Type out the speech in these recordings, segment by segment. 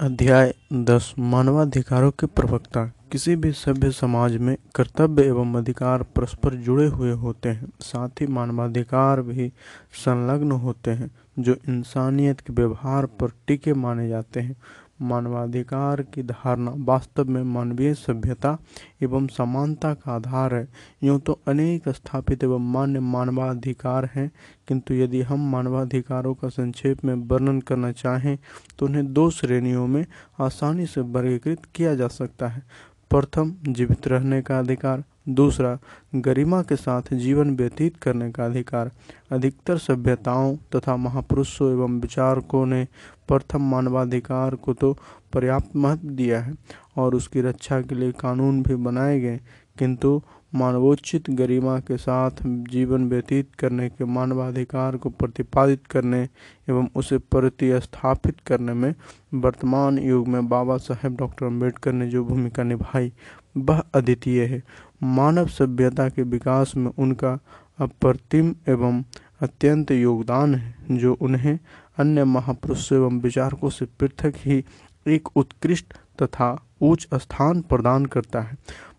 अध्याय दस, मानवाधिकारों के प्रवक्ता। किसी भी सभ्य समाज में कर्तव्य एवं अधिकार परस्पर जुड़े हुए होते हैं, साथ ही मानवाधिकार भी संलग्न होते हैं, जो इंसानियत के व्यवहार पर टीके माने जाते हैं। मानवाधिकार की धारणा वास्तव में मानवीय सभ्यता एवं समानता का आधार है। यूँ तो अनेक स्थापित एवं मान्य मानवाधिकार हैं, किंतु यदि हम मानवाधिकारों का संक्षेप में वर्णन करना चाहें तो उन्हें दो श्रेणियों में आसानी से वर्गीकृत किया जा सकता है। प्रथम जीवित रहने का अधिकार, दूसरा गरिमा के साथ जीवन व्यतीत करने का अधिकार। अधिकतर सभ्यताओं तथा महापुरुषों एवं विचारकों ने प्रथम मानवाधिकार को तो पर्याप्त महत्व दिया है और उसकी रक्षा के लिए कानून भी बनाए गए, किंतु मानवोचित गरिमा के साथ जीवन व्यतीत करने के मानवाधिकार को प्रतिपादित करने एवं उसे प्रतिस्थापित करने में वर्तमान युग में बाबा साहेब डॉक्टर अंबेडकर ने जो भूमिका निभाई, वह अद्वितीय है। मानव सभ्यता के विकास में उनका अप्रतिम एवं अत्यंत योगदान है, जो उन्हें अन्य महापुरुषों एवं विचारकों से पृथक ही एक उत्कृष्ट तथा उच्च स्थान प्रदान करता है।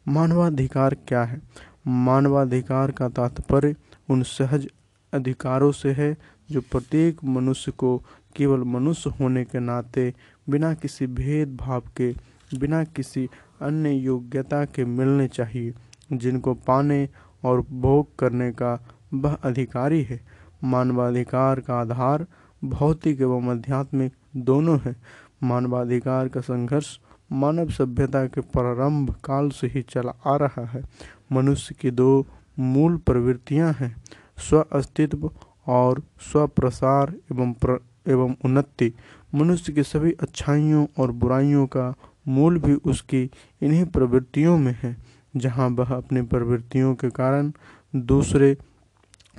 मानवाधिकार क्या है? मानवाधिकार का तात्पर्य उन सहज अधिकारों से है जो प्रत्येक मनुष्य को केवल मनुष्य होने के नाते, बिना किसी भेदभाव के, बिना किसी अन्य योग्यता के मिलने चाहिए, जिनको पाने और भोग करने का वह अधिकारी है। मानवाधिकार का आधार भौतिक एवं आध्यात्मिक दोनों है। मानवाधिकार का संघर्ष मानव सभ्यता के प्रारंभ काल से ही चला आ रहा है। मनुष्य की दो मूल प्रवृत्तियाँ हैं स्व अस्तित्व और स्वप्रसार एवं प्र, एवं उन्नति। मनुष्य की सभी अच्छाइयों और बुराइयों का मूल भी उसकी इन्हीं प्रवृत्तियों में है जहाँ वह अपनी प्रवृत्तियों के कारण दूसरे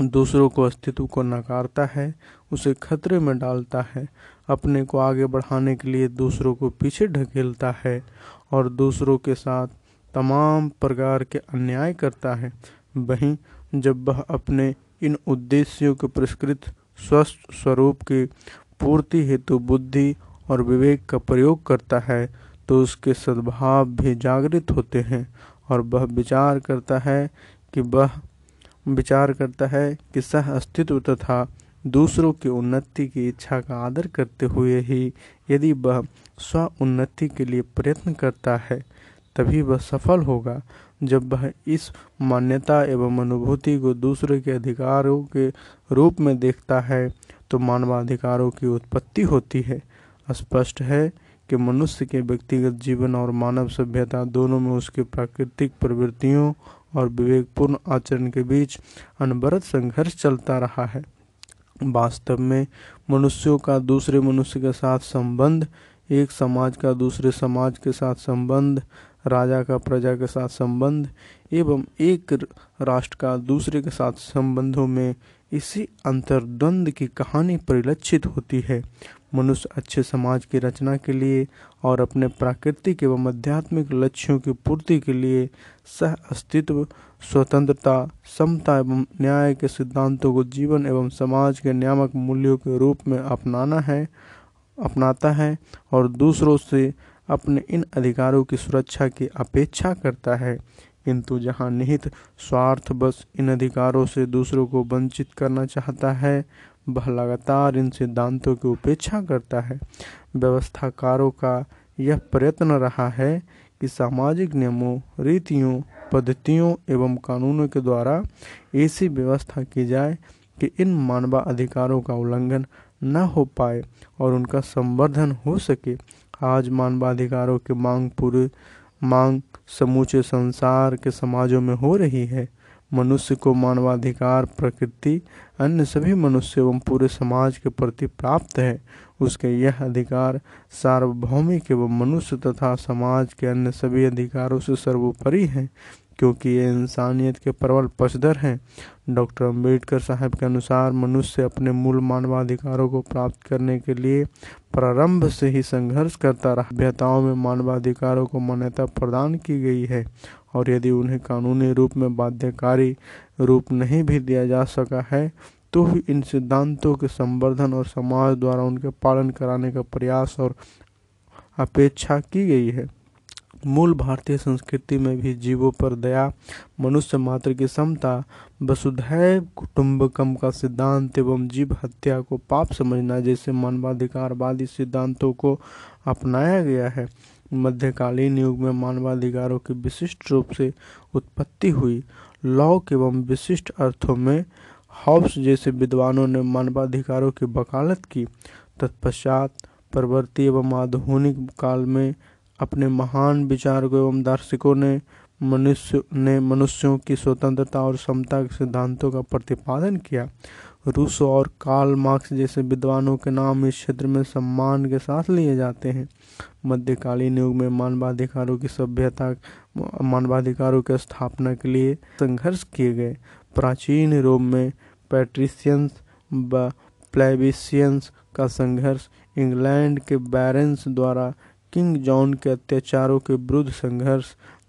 दूसरों को अस्तित्व को नकारता है उसे खतरे में डालता है। अपने को आगे बढ़ाने के लिए दूसरों को पीछे ढकेलता है और दूसरों के साथ तमाम प्रकार के अन्याय करता है। वहीं जब वह अपने इन उद्देश्यों के पुरस्कृत स्वस्थ स्वरूप की पूर्ति हेतु बुद्धि और विवेक का प्रयोग करता है तो उसके सद्भाव भी जागृत होते हैं और वह विचार करता है कि वह, विचार करता है कि सह अस्तित्व तथा दूसरों की उन्नति की इच्छा का आदर करते हुए ही यदि वह स्व उन्नति के लिए प्रयत्न करता है, तभी वह सफल होगा। जब वह इस मान्यता एवं अनुभूति को दूसरे के अधिकारों के रूप में देखता है तो मानवाधिकारों की उत्पत्ति होती है। स्पष्ट है कि मनुष्य के व्यक्तिगत जीवन और मानव सभ्यता दोनों में उसकी प्राकृतिक प्रवृत्तियों और विवेकपूर्ण आचरण के बीच अनवरत संघर्ष चलता रहा है। वास्तव में मनुष्यों का दूसरे मनुष्य के साथ संबंध, एक समाज का दूसरे समाज के साथ संबंध, राजा का प्रजा के साथ संबंध, एवं एक राष्ट्र का दूसरे के साथ संबंधों में इसी अंतर्द्वंद की कहानी परिलक्षित होती है। मनुष्य अच्छे समाज की रचना के लिए और अपने प्राकृतिक एवं आध्यात्मिक लक्ष्यों की पूर्ति के लिए सह अस्तित्व स्वतंत्रता, समता एवं न्याय के सिद्धांतों को जीवन एवं समाज के नियामक मूल्यों के रूप में अपनाना है, अपनाता है और दूसरों से अपने इन अधिकारों की सुरक्षा की अपेक्षा करता है। किंतु जहाँ निहित स्वार्थ बस इन अधिकारों से दूसरों को वंचित करना चाहता है, वह लगातार इन सिद्धांतों की उपेक्षा करता है। व्यवस्थाकारों का यह प्रयत्न रहा है कि सामाजिक नियमों, रीतियों पद्धतियों एवं कानूनों के द्वारा ऐसी व्यवस्था की जाए कि इन मानवा अधिकारों का उल्लंघन न हो पाए और उनका संवर्धन हो सके। आज मानवाधिकारों की मांग पूरे, मांग समूचे संसार के समाजों में हो रही है। मनुष्य को मानवाधिकार प्रकृति, अन्य सभी मनुष्य एवं पूरे समाज के प्रति प्राप्त है। उसके यह अधिकार सार्वभौमिक एवं मनुष्य तथा समाज के अन्य सभी अधिकारों से सर्वोपरि है। क्योंकि ये इंसानियत के प्रबल पक्षधर हैं। डॉक्टर अंबेडकर साहब के अनुसार मनुष्य अपने मूल मानवाधिकारों को प्राप्त करने के लिए प्रारंभ से ही संघर्ष करता रहा। सभ्यताओं में मानवाधिकारों को मान्यता प्रदान की गई है और यदि उन्हें कानूनी रूप में बाध्यकारी रूप नहीं भी दिया जा सका है तो भी इन सिद्धांतों के संवर्धन और समाज द्वारा उनके पालन कराने का प्रयास और अपेक्षा की गई है। मूल भारतीय संस्कृति में भी जीवों पर दया, मनुष्य मात्र की समता, वसुधैव कुटुंबकम का सिद्धांत एवं जीव हत्या को पाप समझना जैसे मानवाधिकारवादी सिद्धांतों को अपनाया गया है। मध्यकालीन युग में मानवाधिकारों की विशिष्ट रूप से उत्पत्ति हुई। लौक एवं विशिष्ट अर्थों में हॉब्स जैसे विद्वानों ने मानवाधिकारों की वकालत की। तत्पश्चात परवर्ती एवं आधुनिक काल में अपने महान विचारकों एवं दार्शनिकों ने मनुष्य, ने मनुष्यों की स्वतंत्रता और समता के सिद्धांतों का प्रतिपादन किया। रूसो और कार्ल मार्क्स जैसे विद्वानों के नाम इस क्षेत्र में सम्मान के साथ लिए जाते हैं। मध्यकालीन युग में मानवाधिकारों की सभ्यता, मानवाधिकारों की स्थापना के लिए संघर्ष किए गए। प्राचीन रोम में पैट्रिशियंस व प्लेबिशियंस का संघर्ष इंग्लैंड के बैरेंस द्वारा किंग जॉन के अत्याचारों के विरुद्ध संघर्ष,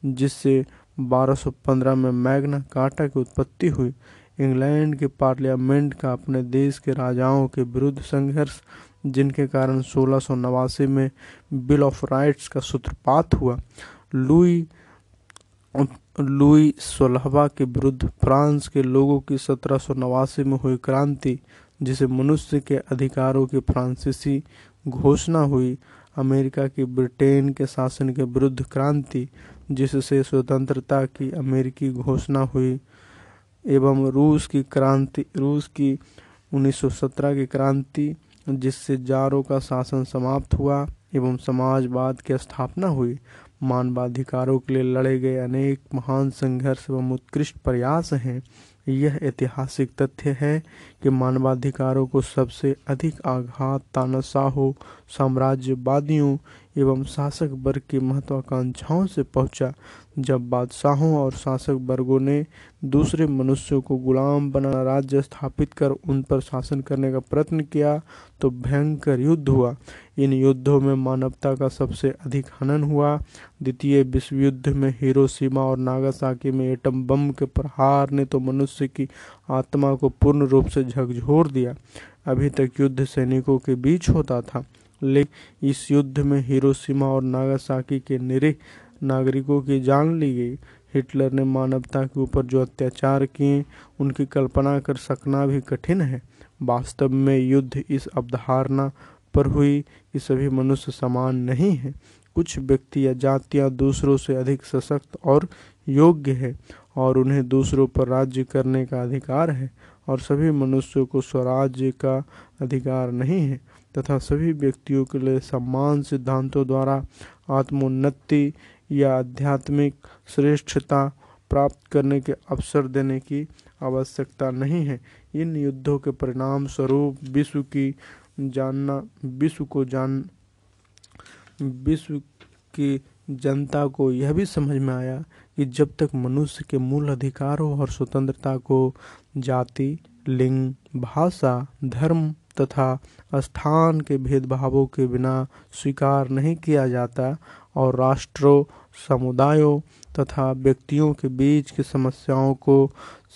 जिससे 1215 में मैग्ना कार्टा की उत्पत्ति हुई। इंग्लैंड के पार्लियामेंट का अपने देश के राजाओं के विरुद्ध संघर्ष, जिनके कारण सोलह में बिल ऑफ़ राइट्स का सूत्रपात हुआ। लुई लुई सोलहवा के विरुद्ध फ्रांस के लोगों की सत्रह सौ नवासी में हुई क्रांति, जिसे मनुष्य के अधिकारों की फ्रांसीसी घोषणा हुई। अमेरिका की ब्रिटेन के शासन के विरुद्ध क्रांति, जिससे स्वतंत्रता की अमेरिकी घोषणा हुई, एवं रूस की क्रांति, रूस की 1917 की क्रांति, जिससे जारों का शासन समाप्त हुआ, एवं समाजवाद की स्थापना हुई। मानवाधिकारों के लिए लड़े गए अनेक महान संघर्ष एवं उत्कृष्ट प्रयास हैं। यह ऐतिहासिक तथ्य है कि मानवाधिकारों को सबसे अधिक आघात तानाशाहों साम्राज्यवादियों एवं शासक वर्ग की महत्वाकांक्षाओं से पहुँचा। जब बादशाहों और शासक वर्गों ने दूसरे मनुष्यों को गुलाम बना राज्य स्थापित कर उन पर शासन करने का प्रयत्न किया तो भयंकर युद्ध हुआ। इन युद्धों में मानवता का सबसे अधिक हनन हुआ। द्वितीय विश्व युद्ध में हिरोशिमा और नागासाकी में एटम बम के प्रहार ने तो मनुष्य की आत्मा को पूर्ण रूप से झकझोर दिया। अभी तक युद्ध सैनिकों के बीच होता था। लेकिन इस युद्ध में हिरोशिमा और नागासाकी के निरीह नागरिकों की जान ली गई। हिटलर ने मानवता के ऊपर जो अत्याचार किए, उनकी कल्पना कर सकना भी कठिन है। वास्तव में युद्ध इस अवधारणा पर हुई कि सभी मनुष्य समान नहीं है। कुछ व्यक्ति या जातियाँ दूसरों से अधिक सशक्त और योग्य है और उन्हें दूसरों पर राज्य करने का अधिकार है और सभी मनुष्यों को स्वराज्य का अधिकार नहीं है। तथा सभी व्यक्तियों के लिए सम्मान सिद्धांतों द्वारा आत्मोन्नति या आध्यात्मिक श्रेष्ठता प्राप्त करने के अवसर देने की आवश्यकता नहीं है। इन युद्धों के परिणाम स्वरूप विश्व की जानना, विश्व को जान, विश्व की जनता को यह भी समझ में आया कि जब तक मनुष्य के मूल अधिकारों और स्वतंत्रता को जाति, लिंग, भाषा, धर्म तथा स्थान के भेदभावों के बिना स्वीकार नहीं किया जाता और राष्ट्रों, समुदायों तथा व्यक्तियों के बीच की समस्याओं को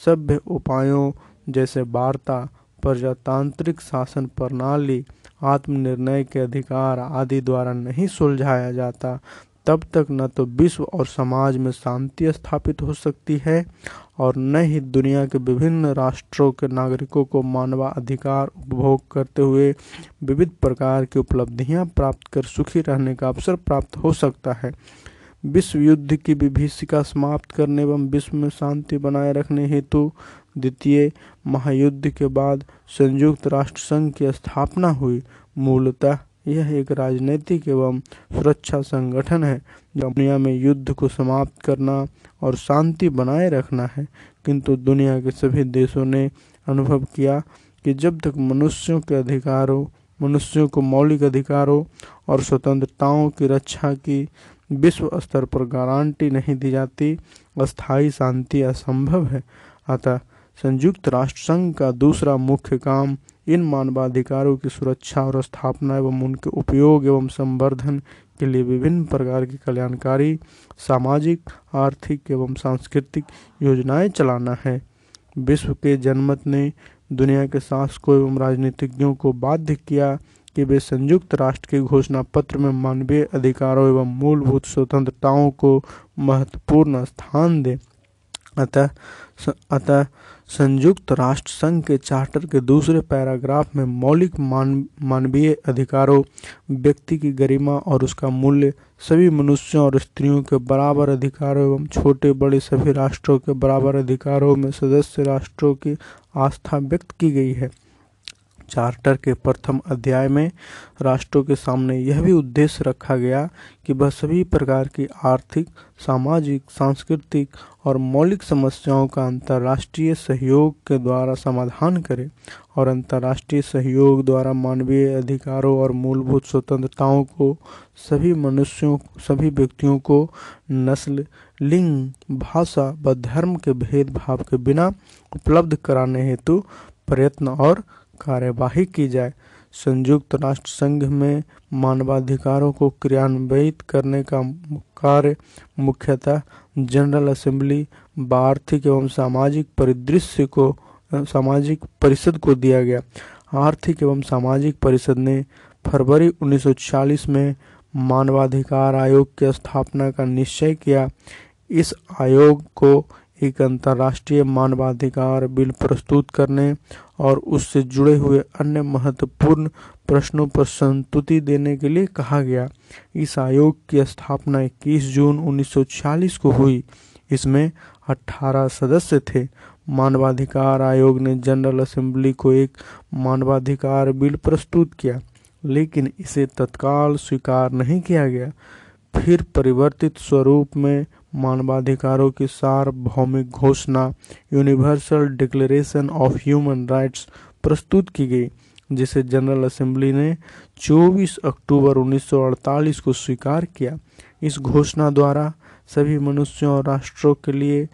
सभ्य उपायों जैसे वार्ता, प्रजातांत्रिक शासन प्रणाली, आत्मनिर्णय के अधिकार आदि द्वारा नहीं सुलझाया जाता, तब तक न तो विश्व और समाज में शांति स्थापित हो सकती है और न ही दुनिया के विभिन्न राष्ट्रों के नागरिकों को मानवाधिकार उपभोग करते हुए विविध प्रकार की उपलब्धियाँ प्राप्त कर सुखी रहने का अवसर प्राप्त हो सकता है। विश्व युद्ध की विभीषिका समाप्त करने एवं विश्व में शांति बनाए रखने हेतु द्वितीय महायुद्ध के बाद संयुक्त राष्ट्र संघ की स्थापना हुई, मूलतः यह एक राजनीतिक एवं सुरक्षा संगठन है, जो दुनिया में युद्ध को समाप्त करना और शांति बनाए रखना है। किंतु दुनिया के सभी देशों ने अनुभव किया कि जब तक मनुष्यों के अधिकारों, मनुष्यों को मौलिक अधिकारों और स्वतंत्रताओं की रक्षा की विश्व स्तर पर गारंटी नहीं दी जाती, अस्थायी शांति असंभव है। अतः संयुक्त राष्ट्र संघ का दूसरा मुख्य काम इन मानवाधिकारों की सुरक्षा और स्थापना एवं उनके उपयोग एवं संवर्धन के लिए विभिन्न प्रकार की कल्याणकारी, सामाजिक, आर्थिक एवं सांस्कृतिक योजनाएँ चलाना है। विश्व के जनमत ने दुनिया के शासकों एवं राजनीतिज्ञों को बाध्य किया कि वे संयुक्त राष्ट्र के घोषणा पत्र में मानवीय अधिकारों एवं मूलभूत स्वतंत्रताओं को महत्वपूर्ण स्थान दें। अतः अतः संयुक्त राष्ट्र संघ के चार्टर के दूसरे पैराग्राफ में मौलिक मान, मानवीय अधिकारों, व्यक्ति की गरिमा और उसका मूल्य, सभी मनुष्यों और स्त्रियों के बराबर अधिकारों एवं छोटे बड़े सभी राष्ट्रों के बराबर अधिकारों में सदस्य राष्ट्रों की आस्था व्यक्त की गई है। चार्टर के प्रथम अध्याय में राष्ट्रों के सामने यह भी उद्देश्य रखा गया कि वह सभी प्रकार की आर्थिक, सामाजिक, सांस्कृतिक और मौलिक समस्याओं का अंतर्राष्ट्रीय सहयोग के द्वारा समाधान करे और अंतर्राष्ट्रीय सहयोग द्वारा मानवीय अधिकारों और मूलभूत स्वतंत्रताओं को सभी मनुष्यों, सभी व्यक्तियों को नस्ल, लिंग, भाषा व धर्म के भेदभाव के बिना उपलब्ध कराने हेतु प्रयत्न और कार्यवाही की जाए। संयुक्त राष्ट्र संघ में मानवाधिकारों को क्रियान्वित करने का कार्य मुख्यतः जनरल असेंबली, आर्थिक एवं सामाजिक परिदृश्य को सामाजिक परिषद को दिया गया। आर्थिक एवं सामाजिक परिषद ने फरवरी 1940 में मानवाधिकार आयोग की स्थापना का निश्चय किया। इस आयोग को एक अंतर्राष्ट्रीय मानवाधिकार बिल प्रस्तुत करने और उससे जुड़े हुए अन्य महत्वपूर्ण प्रश्नों पर संतुति देने के लिए कहा गया। इस आयोग की स्थापना 21 जून 1940 को हुई। इसमें 18 सदस्य थे। मानवाधिकार आयोग ने जनरल असेंबली को एक मानवाधिकार बिल प्रस्तुत किया, लेकिन इसे तत्काल स्वीकार नहीं किया गया। फिर परिवर्तित स्वरूप में मानवाधिकारों की सार्वभौमिक घोषणा Universal Declaration of Human Rights प्रस्तुत की गई, जिसे जनरल असेंबली ने 24 अक्टूबर 1948 को स्वीकार किया। इस घोषणा द्वारा सभी मनुष्यों और राष्ट्रों के लिए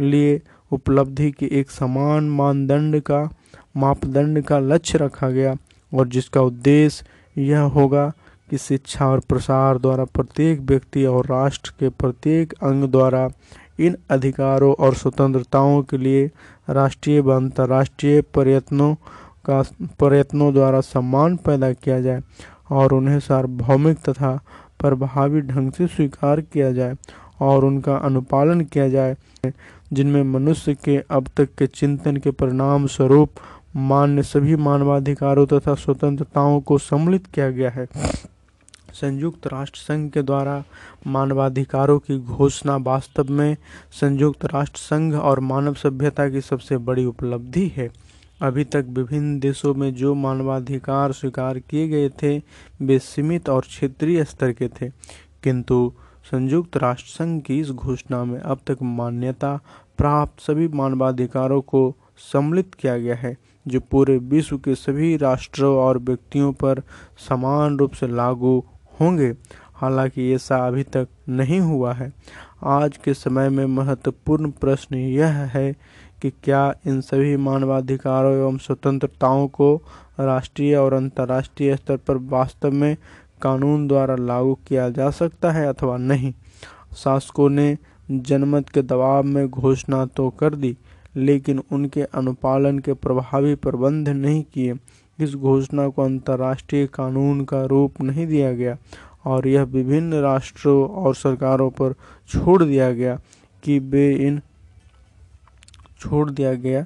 लिए उपलब्धि के एक समान मानदंड का, मापदंड का लक्ष्य रखा गया और जिसका उद्देश्य यह होगा कि शिक्षा और प्रसार द्वारा प्रत्येक व्यक्ति और राष्ट्र के प्रत्येक अंग द्वारा इन अधिकारों और स्वतंत्रताओं के लिए राष्ट्रीय व अंतर्राष्ट्रीय प्रयत्नों का प्रयत्नों द्वारा सम्मान पैदा किया जाए और उन्हें सार्वभौमिक तथा प्रभावी ढंग से स्वीकार किया जाए और उनका अनुपालन किया जाए, जिनमें मनुष्य के अब तक के चिंतन के परिणाम स्वरूप मान्य सभी मानवाधिकारों तथा स्वतंत्रताओं को सम्मिलित किया गया है। संयुक्त राष्ट्र संघ के द्वारा मानवाधिकारों की घोषणा वास्तव में संयुक्त राष्ट्र संघ और मानव सभ्यता की सबसे बड़ी उपलब्धि है। अभी तक विभिन्न देशों में जो मानवाधिकार स्वीकार किए गए थे, वे सीमित और क्षेत्रीय स्तर के थे। किंतु संयुक्त राष्ट्र संघ की इस घोषणा में अब तक मान्यता प्राप्त सभी मानवाधिकारों को सम्मिलित किया गया है, जो पूरे विश्व के सभी राष्ट्रों और व्यक्तियों पर समान रूप से लागू होंगे। हालाँकि ऐसा अभी तक नहीं हुआ है। आज के समय में महत्वपूर्ण प्रश्न यह है कि क्या इन सभी मानवाधिकारों एवं स्वतंत्रताओं को राष्ट्रीय और अंतर्राष्ट्रीय स्तर पर वास्तव में कानून द्वारा लागू किया जा सकता है अथवा नहीं? शासकों ने जनमत के दबाव में घोषणा तो कर दी, लेकिन उनके अनुपालन के प्रभावी प्रबंध नहीं किए। इस घोषणा को अंतर्राष्ट्रीय कानून का रूप नहीं दिया गया और यह विभिन्न राष्ट्रों और सरकारों पर छोड़ दिया गया कि वे इन छोड़ दिया गया।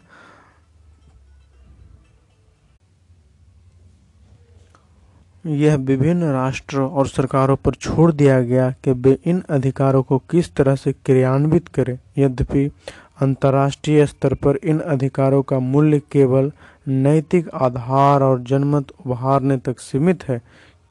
यह विभिन्न राष्ट्रों और सरकारों पर छोड़ दिया गया कि वे इन अधिकारों को किस तरह से क्रियान्वित करें। यद्यपि अंतर्राष्ट्रीय स्तर पर इन अधिकारों का मूल्य केवल नैतिक आधार और जनमत उभारने तक सीमित है,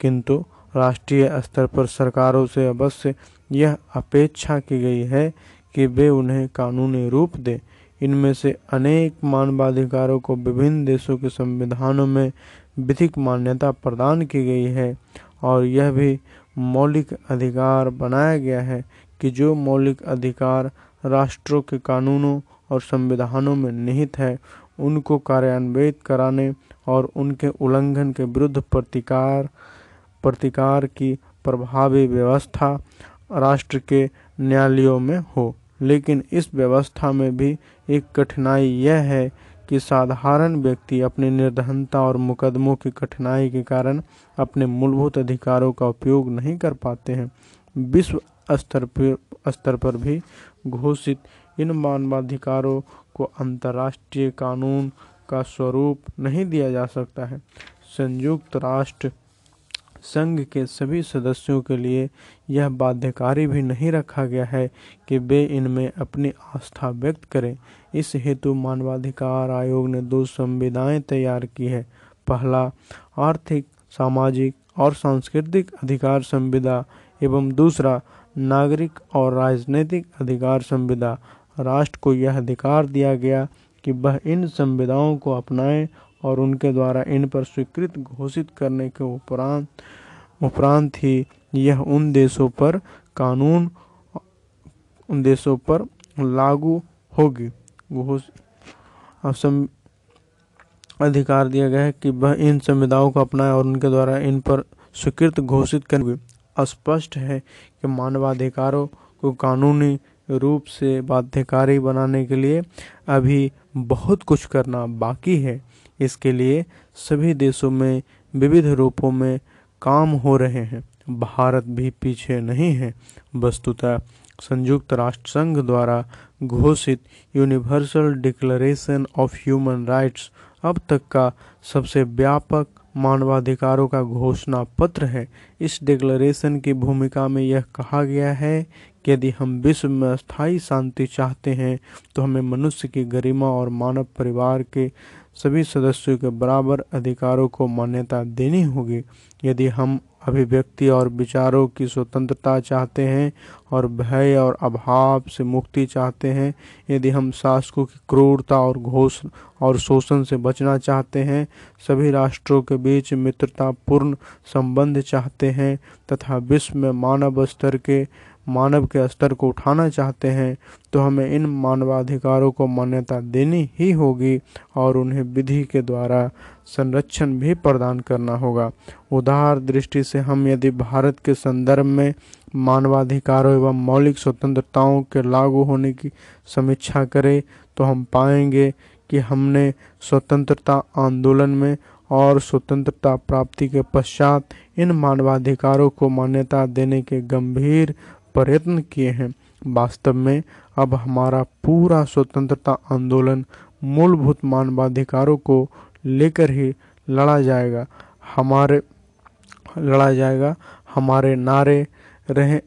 किंतु राष्ट्रीय स्तर पर सरकारों से अवश्य यह अपेक्षा की गई है कि वे उन्हें कानूनी रूप दें। इनमें से अनेक मानवाधिकारों को विभिन्न देशों के संविधानों में विधिक मान्यता प्रदान की गई है, और यह भी मौलिक अधिकार बनाया गया है कि जो मौलिक अधिकार राष्ट्रों के कानूनों और संविधानों में निहित है उनको कार्यान्वित कराने और उनके उल्लंघन के विरुद्ध प्रतिकार प्रतिकार की प्रभावी व्यवस्था राष्ट्र के न्यायालयों में हो। लेकिन इस व्यवस्था में भी एक कठिनाई यह है कि साधारण व्यक्ति अपनी निर्धनता और मुकदमों की कठिनाई के कारण अपने मूलभूत अधिकारों का उपयोग नहीं कर पाते हैं। विश्व स्तर पर स्तर पर भी घोषित इन मानवाधिकारों को अंतर्राष्ट्रीय कानून का स्वरूप नहीं दिया जा सकता है। संयुक्त राष्ट्र संघ के सभी सदस्यों के लिए यह बाध्यकारी भी नहीं रखा गया है कि वे इनमें अपनी आस्था व्यक्त करें। इस हेतु मानवाधिकार आयोग ने दो संविधाएँ तैयार की है। पहला, आर्थिक, सामाजिक और सांस्कृतिक अधिकार संविदा एवं दूसरा, नागरिक और राजनीतिक अधिकार संविदा राष्ट्र को यह अधिकार दिया गया कि वह इन संविदाओं को अपनाएँ और उनके द्वारा इन पर स्वीकृत घोषित करने के उपरांत उपरांत ही यह उन देशों पर कानून, उन देशों पर लागू होगी। अधिकार दिया गया है कि वह इन संविधाओं को अपनाए और उनके द्वारा इन पर स्वीकृत घोषित करेंगे। स्पष्ट है कि मानवाधिकारों को कानूनी रूप से बाध्यकारी बनाने के लिए अभी बहुत कुछ करना बाकी है। इसके लिए सभी देशों में विविध रूपों में काम हो रहे हैं। भारत भी पीछे नहीं है। वस्तुतः संयुक्त राष्ट्र संघ द्वारा घोषित Universal Declaration of Human Rights अब तक का सबसे व्यापक मानवाधिकारों का घोषणा पत्र है। इस डिक्लेरेशन की भूमिका में यह कहा गया है यदि हम विश्व में स्थायी शांति चाहते हैं तो हमें मनुष्य की गरिमा और मानव परिवार के सभी सदस्यों के बराबर अधिकारों को मान्यता देनी होगी। यदि हम अभिव्यक्ति और विचारों की स्वतंत्रता चाहते हैं और भय और अभाव से मुक्ति चाहते हैं, यदि हम शासकों की क्रूरता और घोष और शोषण से बचना चाहते हैं, सभी राष्ट्रों के बीच मित्रतापूर्ण संबंध चाहते हैं, तथा विश्व में मानव स्तर के मानव के स्तर को उठाना चाहते हैं तो हमें इन मानवाधिकारों को मान्यता देनी ही होगी और उन्हें विधि के द्वारा संरक्षण भी प्रदान करना होगा। उदार दृष्टि से हम यदि भारत के संदर्भ में मानवाधिकारों एवं मौलिक स्वतंत्रताओं के लागू होने की समीक्षा करें तो हम पाएँगे कि हमने स्वतंत्रता आंदोलन में और स्वतंत्रता प्राप्ति के पश्चात इन मानवाधिकारों को मान्यता देने के गंभीर प्रयत्न किए हैं। वास्तव में अब हमारा पूरा स्वतंत्रता आंदोलन मूलभूत मानवाधिकारों को लेकर ही लड़ा जाएगा। हमारे, लड़ा जाएगा। हमारे नारे रहे,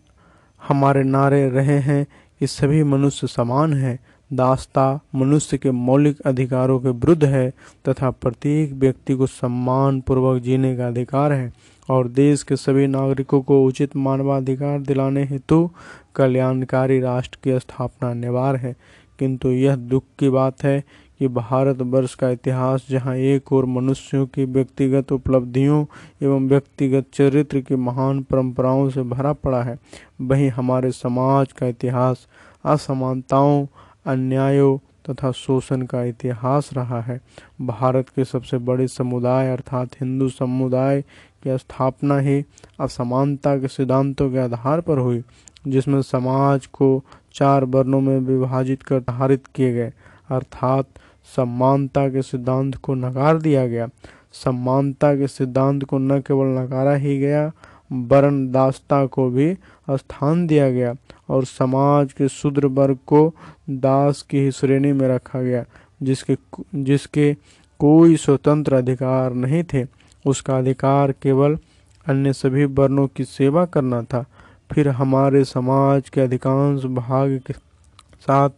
हमारे नारे रहे हैं। कि सभी मनुष्य समान हैं। दास्ता मनुष्य के मौलिक अधिकारों के विरुद्ध है तथा प्रत्येक व्यक्ति को सम्मान पूर्वक जीने का अधिकार है। और देश के सभी नागरिकों को उचित मानवाधिकार दिलाने हेतु कल्याणकारी राष्ट्र की स्थापना अनिवार्य है। किंतु यह दुख की बात है कि भारत वर्ष का इतिहास, जहाँ एक और मनुष्यों की व्यक्तिगत उपलब्धियों एवं व्यक्तिगत चरित्र की महान परंपराओं से भरा पड़ा है, वहीं हमारे समाज का इतिहास असमानताओं, अन्यायों तथा शोषण का इतिहास रहा है। भारत के सबसे बड़े समुदाय अर्थात हिंदू समुदाय की स्थापना ही असमानता के सिद्धांतों के आधार पर हुई, जिसमें समाज को चार वर्णों में विभाजित कर धारित किए गए। अर्थात समानता के सिद्धांत को नकार दिया गया। समानता के सिद्धांत को न केवल नकारा ही गया वर्ण दासता को भी स्थान दिया गया और समाज के शूद्र वर्ग को दास की ही श्रेणी में रखा गया, जिसके जिसके कोई स्वतंत्र अधिकार नहीं थे। उसका अधिकार केवल अन्य सभी वर्णों की सेवा करना था। फिर हमारे समाज के अधिकांश भाग के साथ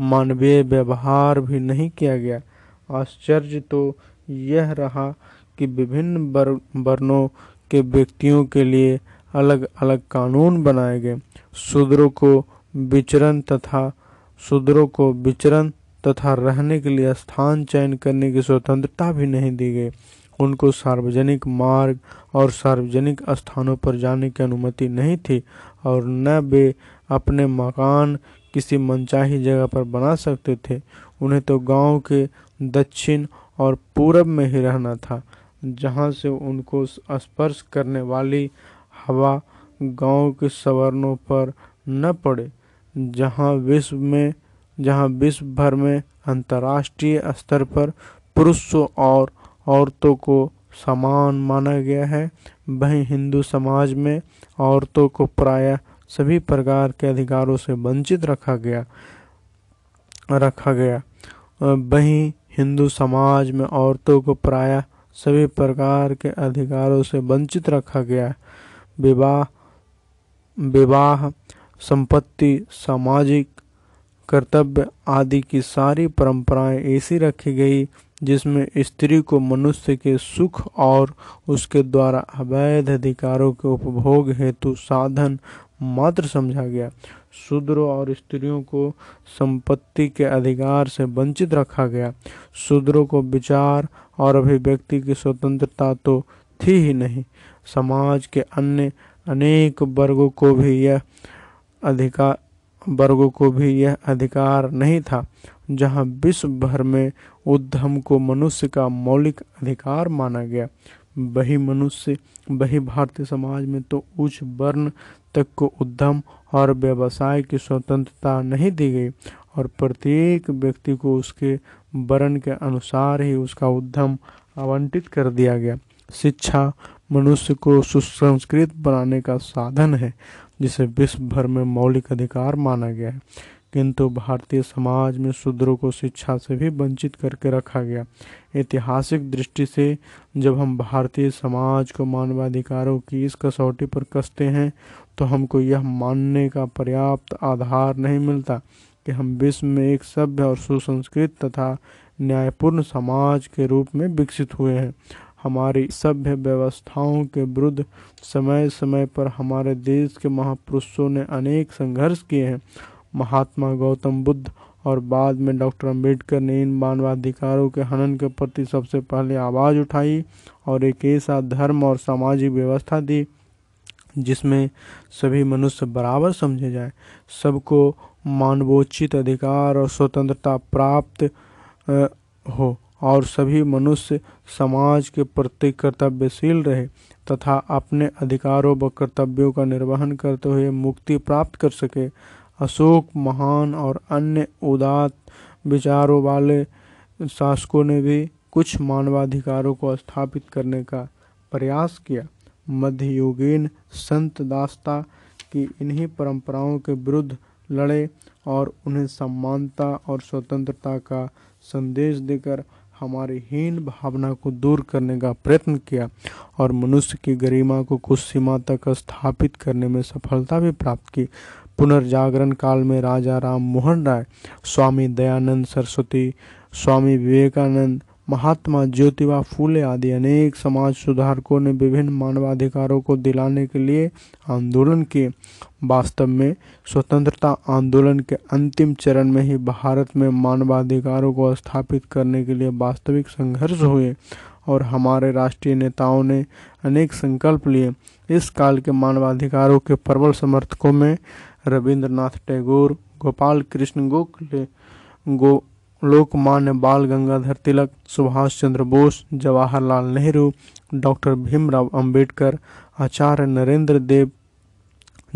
मानवीय व्यवहार भी नहीं किया गया। आश्चर्य तो यह रहा कि विभिन्न वर्णों के व्यक्तियों के लिए अलग अलग कानून बनाए गए। शूद्रों को विचरण तथा, शूद्रों को विचरण तथा रहने के लिए स्थान चयन करने की स्वतंत्रता भी नहीं दी गई। उनको सार्वजनिक मार्ग और सार्वजनिक स्थानों पर जाने की अनुमति नहीं थी और न वे अपने मकान किसी मनचाही जगह पर बना सकते थे। उन्हें तो गाँव के दक्षिण और पूरब में ही रहना था, जहाँ से उनको स्पर्श करने वाली हवा गाँव के सवर्णों पर न पड़े, जहाँ विश्व में, जहाँ विश्व भर में अंतर्राष्ट्रीय स्तर पर पुरुषों और औरतों को समान माना गया है। वहीं हिंदू समाज में औरतों को प्रायः सभी प्रकार के अधिकारों से वंचित रखा गया रखा गया। वहीं हिंदू समाज में औरतों को प्रायः सभी प्रकार के अधिकारों से वंचित रखा गया। विवाह विवाह, संपत्ति, सामाजिक, कर्तव्य आदि की सारी परंपराएँ ऐसी रखी गई जिसमें स्त्री को मनुष्य के सुख और उसके द्वारा अवैध अधिकारों के उपभोग हेतु साधन मात्र समझा गया। शूद्रों और स्त्रियों को संपत्ति के अधिकार से वंचित रखा गया। शूद्रों को विचार और अभिव्यक्ति की स्वतंत्रता तो थी ही नहीं। समाज के अन्य अनेक वर्गों को भी यह अधिकार वर्गों को भी यह अधिकार नहीं था। जहाँ विश्व भर में उद्यम को मनुष्य का मौलिक अधिकार माना गया। वही मनुष्य, वही भारतीय समाज में तो उच्च वर्ण तक को उद्यम और व्यवसाय की स्वतंत्रता नहीं दी गई और प्रत्येक व्यक्ति को उसके वर्ण के अनुसार ही उसका उद्यम आवंटित कर दिया गया। शिक्षा मनुष्य को सुसंस्कृत बनाने का साधन है, जिसे विश्व भर में मौलिक अधिकार माना गया है। किंतु भारतीय समाज में शूद्रों को शिक्षा से भी वंचित करके रखा गया। ऐतिहासिक दृष्टि से जब हम भारतीय समाज को मानवाधिकारों की इस कसौटी पर कसते हैं तो हमको यह मानने का पर्याप्त आधार नहीं मिलता कि हम विश्व में एक सभ्य और सुसंस्कृत तथा न्यायपूर्ण समाज के रूप में विकसित हुए हैं। हमारी सभ्य व्यवस्थाओं के विरुद्ध समय समय पर हमारे देश के महापुरुषों ने अनेक संघर्ष किए हैं। महात्मा गौतम बुद्ध और बाद में डॉक्टर अंबेडकर ने इन मानवाधिकारों के हनन के प्रति सबसे पहले आवाज़ उठाई और एक ऐसा धर्म और सामाजिक व्यवस्था दी, जिसमें सभी मनुष्य बराबर समझे जाए। सबको मानवोचित अधिकार और स्वतंत्रता प्राप्त हो और सभी मनुष्य समाज के प्रति कर्तव्यशील रहे तथा अपने अधिकारों व कर्तव्यों का निर्वहन करते हुए मुक्ति प्राप्त कर सके। अशोक, महान और अन्य उदात विचारों वाले शासकों ने भी कुछ मानवाधिकारों को स्थापित करने का प्रयास किया। मध्ययुगीन संत दास्ता की इन्हीं परंपराओं के विरुद्ध लड़े और उन्हें समानता और स्वतंत्रता का संदेश देकर हमारी हीन भावना को दूर करने का प्रयत्न किया और मनुष्य की गरिमा को कुछ सीमा तक स्थापित करने में सफलता भी प्राप्त की। पुनर्जागरण काल में राजा राम मोहन राय, स्वामी दयानंद सरस्वती, स्वामी विवेकानंद, महात्मा ज्योतिबा फूले आदि अनेक समाज सुधारकों ने विभिन्न मानवाधिकारों को दिलाने के लिए आंदोलन किए। वास्तव में स्वतंत्रता आंदोलन के अंतिम चरण में ही भारत में मानवाधिकारों को स्थापित करने के लिए वास्तविक संघर्ष हुए और हमारे राष्ट्रीय नेताओं ने अनेक संकल्प लिए। इस काल के मानवाधिकारों के प्रबल समर्थकों में रविंद्रनाथ टैगोर, गोपाल कृष्ण गोखले, गो, लोकमान्य बाल गंगाधर तिलक, सुभाष चंद्र बोस, जवाहरलाल नेहरू, डॉक्टर भीमराव अंबेडकर, आचार्य नरेंद्र देव,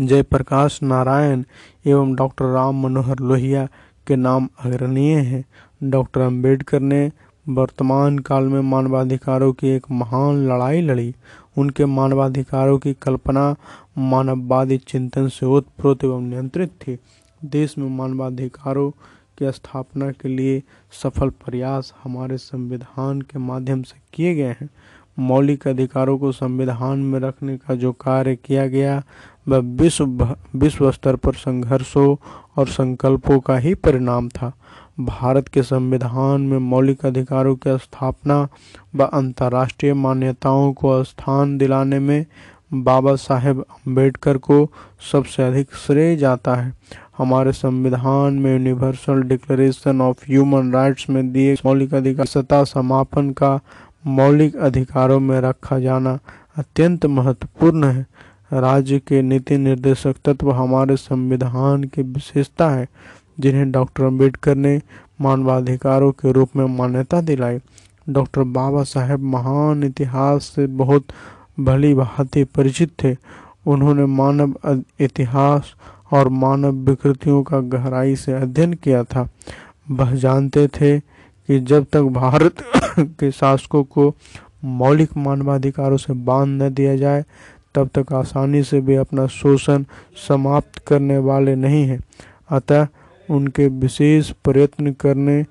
जयप्रकाश नारायण एवं डॉक्टर राम मनोहर लोहिया के नाम अग्रणीय हैं। डॉक्टर अंबेडकर ने वर्तमान काल में मानवाधिकारों की एक महान लड़ाई लड़ी। उनके मानवाधिकारों की कल्पना मानववादी चिंतन से ओतप्रोत एवं नियंत्रित थी। देश में मानवाधिकारों की स्थापना के लिए सफल प्रयास हमारे संविधान के माध्यम से किए गए हैं। मौलिक अधिकारों को संविधान में रखने का जो कार्य किया गया, वह विश्व विश्व स्तर पर संघर्षों और संकल्पों का ही परिणाम था। भारत के संविधान में मौलिक अधिकारों की स्थापना व अंतर्राष्ट्रीय मान्यताओं को स्थान दिलाने में बाबा साहेब अंबेडकर को सबसे अधिक श्रेय जाता है। हमारे संविधान में Universal Declaration of Human Rights में दिए मौलिक अधिकार, सत्ता समापन का मौलिक अधिकारों में रखा जाना अत्यंत महत्वपूर्ण है। राज्य के नीति निर्देशक तत्व हमारे संविधान की विशेषता है। जिन्हें डॉक्टर अंबेडकर ने मानवाधिकारों के रूप में मान्यता दिलाई। डॉक्टर बाबा साहेब महान इतिहास से बहुत भली भांति परिचित थे। उन्होंने मानव इतिहास और मानव विकृतियों का गहराई से अध्ययन किया था। वह जानते थे कि जब तक भारत के शासकों को मौलिक मानवाधिकारों से बाँध न दिया जाए, तब तक आसानी से वे अपना शोषण समाप्त करने वाले नहीं हैं। अतः उनके विशेष प्रयत्न करने,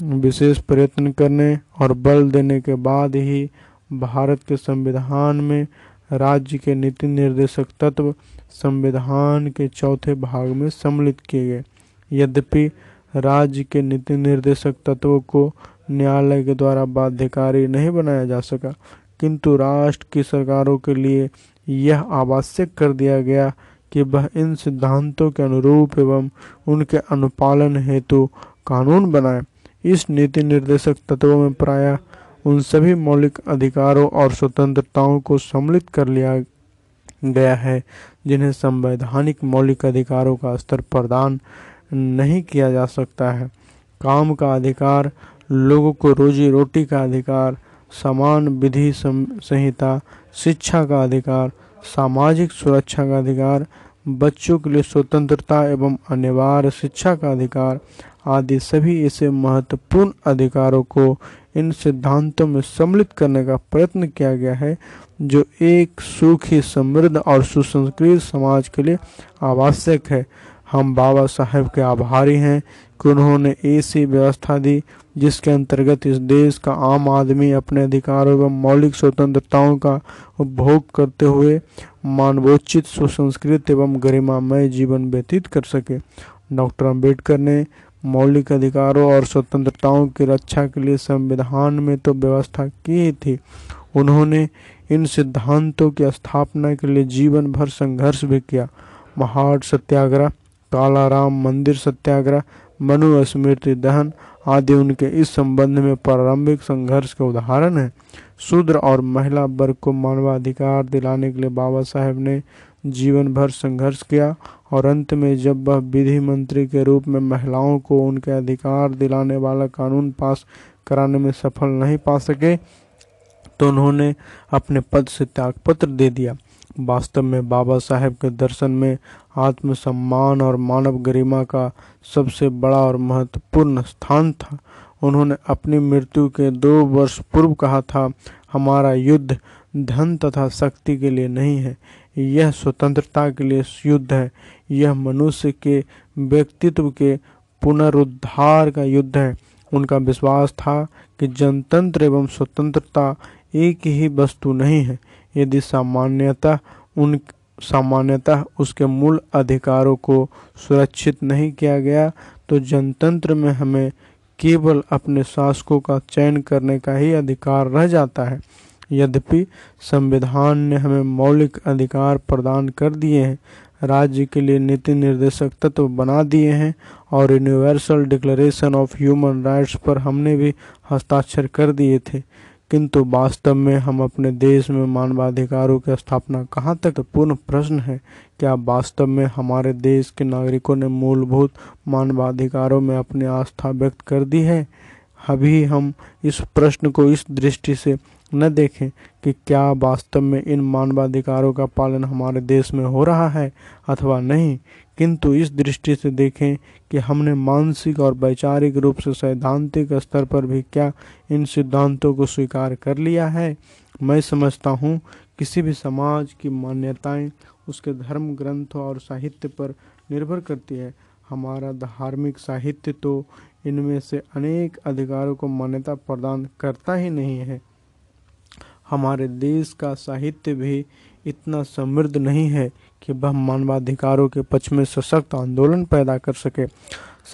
विशेष प्रयत्न करने और बल देने के बाद ही भारत के संविधान में राज्य के नीति निर्देशक तत्व संविधान के चौथे भाग में सम्मिलित किए गए। यद्यपि राज्य के नीति निर्देशक तत्वों को न्यायालय के द्वारा बाध्यकारी नहीं बनाया जा सका, किंतु राष्ट्र की सरकारों के लिए यह आवश्यक कर दिया गया कि वह इन सिद्धांतों के अनुरूप एवं उनके अनुपालन हेतु कानून बनाए। इस नीति निर्देशक तत्वों में प्राय उन सभी मौलिक अधिकारों और स्वतंत्रताओं को सम्मिलित कर लिया गया है, जिन्हें संवैधानिक मौलिक अधिकारों का स्तर प्रदान नहीं किया जा सकता है। काम का अधिकार, लोगों को रोजी रोटी का अधिकार, समान विधि संहिता, शिक्षा का अधिकार सामाजिक सुरक्षा का अधिकार, बच्चों के लिए स्वतंत्रता एवं अनिवार्य शिक्षा का अधिकार आदि सभी ऐसे महत्वपूर्ण अधिकारों को इन सिद्धांतों में सम्मिलित करने का प्रयत्न किया गया है, जो एक सुखी समृद्ध और सुसंस्कृत समाज के लिए आवश्यक है। हम बाबा साहेब के आभारी हैं कि उन्होंने ऐसी व्यवस्था दी जिसके अंतर्गत इस देश का आम आदमी अपने अधिकारों एवं मौलिक स्वतंत्रताओं का उपभोग करते हुए मानवोचित, सुसंस्कृत एवं गरिमामय जीवन व्यतीत कर सके। डॉक्टर अंबेडकर ने मौलिक अधिकारों और स्वतंत्रताओं की रक्षा के लिए संविधान में तो व्यवस्था की थी। उन्होंने इन सिद्धांतों की स्थापना के लिए जीवन भर संघर्ष भी किया। महाड़ सत्याग्रह कालाराम मंदिर सत्याग्रह, मनु स्मृति दहन आदि उनके इस संबंध में प्रारंभिक संघर्ष के उदाहरण है। शूद्र और महिला वर्ग को मानवाधिकार दिलाने के लिए बाबा साहेब ने जीवन भर संघर्ष किया और अंत में जब वह विधि मंत्री के रूप में महिलाओं को उनके अधिकार दिलाने वाला कानून पास कराने में सफल नहीं पा सके तो उन्होंने अपने पद से त्यागपत्र दे दिया। वास्तव में बाबा साहेब के दर्शन में आत्मसम्मान और मानव गरिमा का सबसे बड़ा और महत्वपूर्ण स्थान था। उन्होंने अपनी मृत्यु के दो वर्ष पूर्व कहा था, हमारा युद्ध धन तथा शक्ति के लिए नहीं है, यह स्वतंत्रता के लिए युद्ध है, यह मनुष्य के व्यक्तित्व के पुनरुद्धार का युद्ध है। उनका विश्वास था कि जनतंत्र एवं स्वतंत्रता एक ही वस्तु नहीं है यदि सामान्यतः उन, सामान्यतः उसके मूल अधिकारों को सुरक्षित नहीं किया गया तो जनतंत्र में हमें केवल अपने शासकों का चयन करने का ही अधिकार रह जाता है। यद्यपि संविधान ने हमें मौलिक अधिकार प्रदान कर दिए हैं, राज्य के लिए नीति निर्देशक तत्व बना दिए हैं, और Universal Declaration of Human Rights पर हमने भी हस्ताक्षर कर दिए थे। किंतु वास्तव में हम अपने देश में मानवाधिकारों की स्थापना कहाँ तक? पूर्ण प्रश्न है, क्या वास्तव में हमारे देश के नागरिकों ने मूलभूत मानवाधिकारों में अपनी आस्था व्यक्त कर दी है? अभी हम इस प्रश्न को इस दृष्टि से न देखें कि क्या वास्तव में इन मानवाधिकारों का पालन हमारे देश में हो रहा है अथवा नहीं। किंतु इस दृष्टि से देखें कि हमने मानसिक और वैचारिक रूप से सैद्धांतिक स्तर पर भी क्या इन सिद्धांतों को स्वीकार कर लिया है। मैं समझता हूँ, किसी भी समाज की मान्यताएँ उसके धर्म ग्रंथों और साहित्य पर निर्भर करती है। हमारा धार्मिक साहित्य तो इनमें से अनेक अधिकारों को मान्यता प्रदान करता ही नहीं है। हमारे देश का साहित्य भी इतना समृद्ध नहीं है कि वह मानवाधिकारों के पक्ष में सशक्त आंदोलन पैदा कर सके।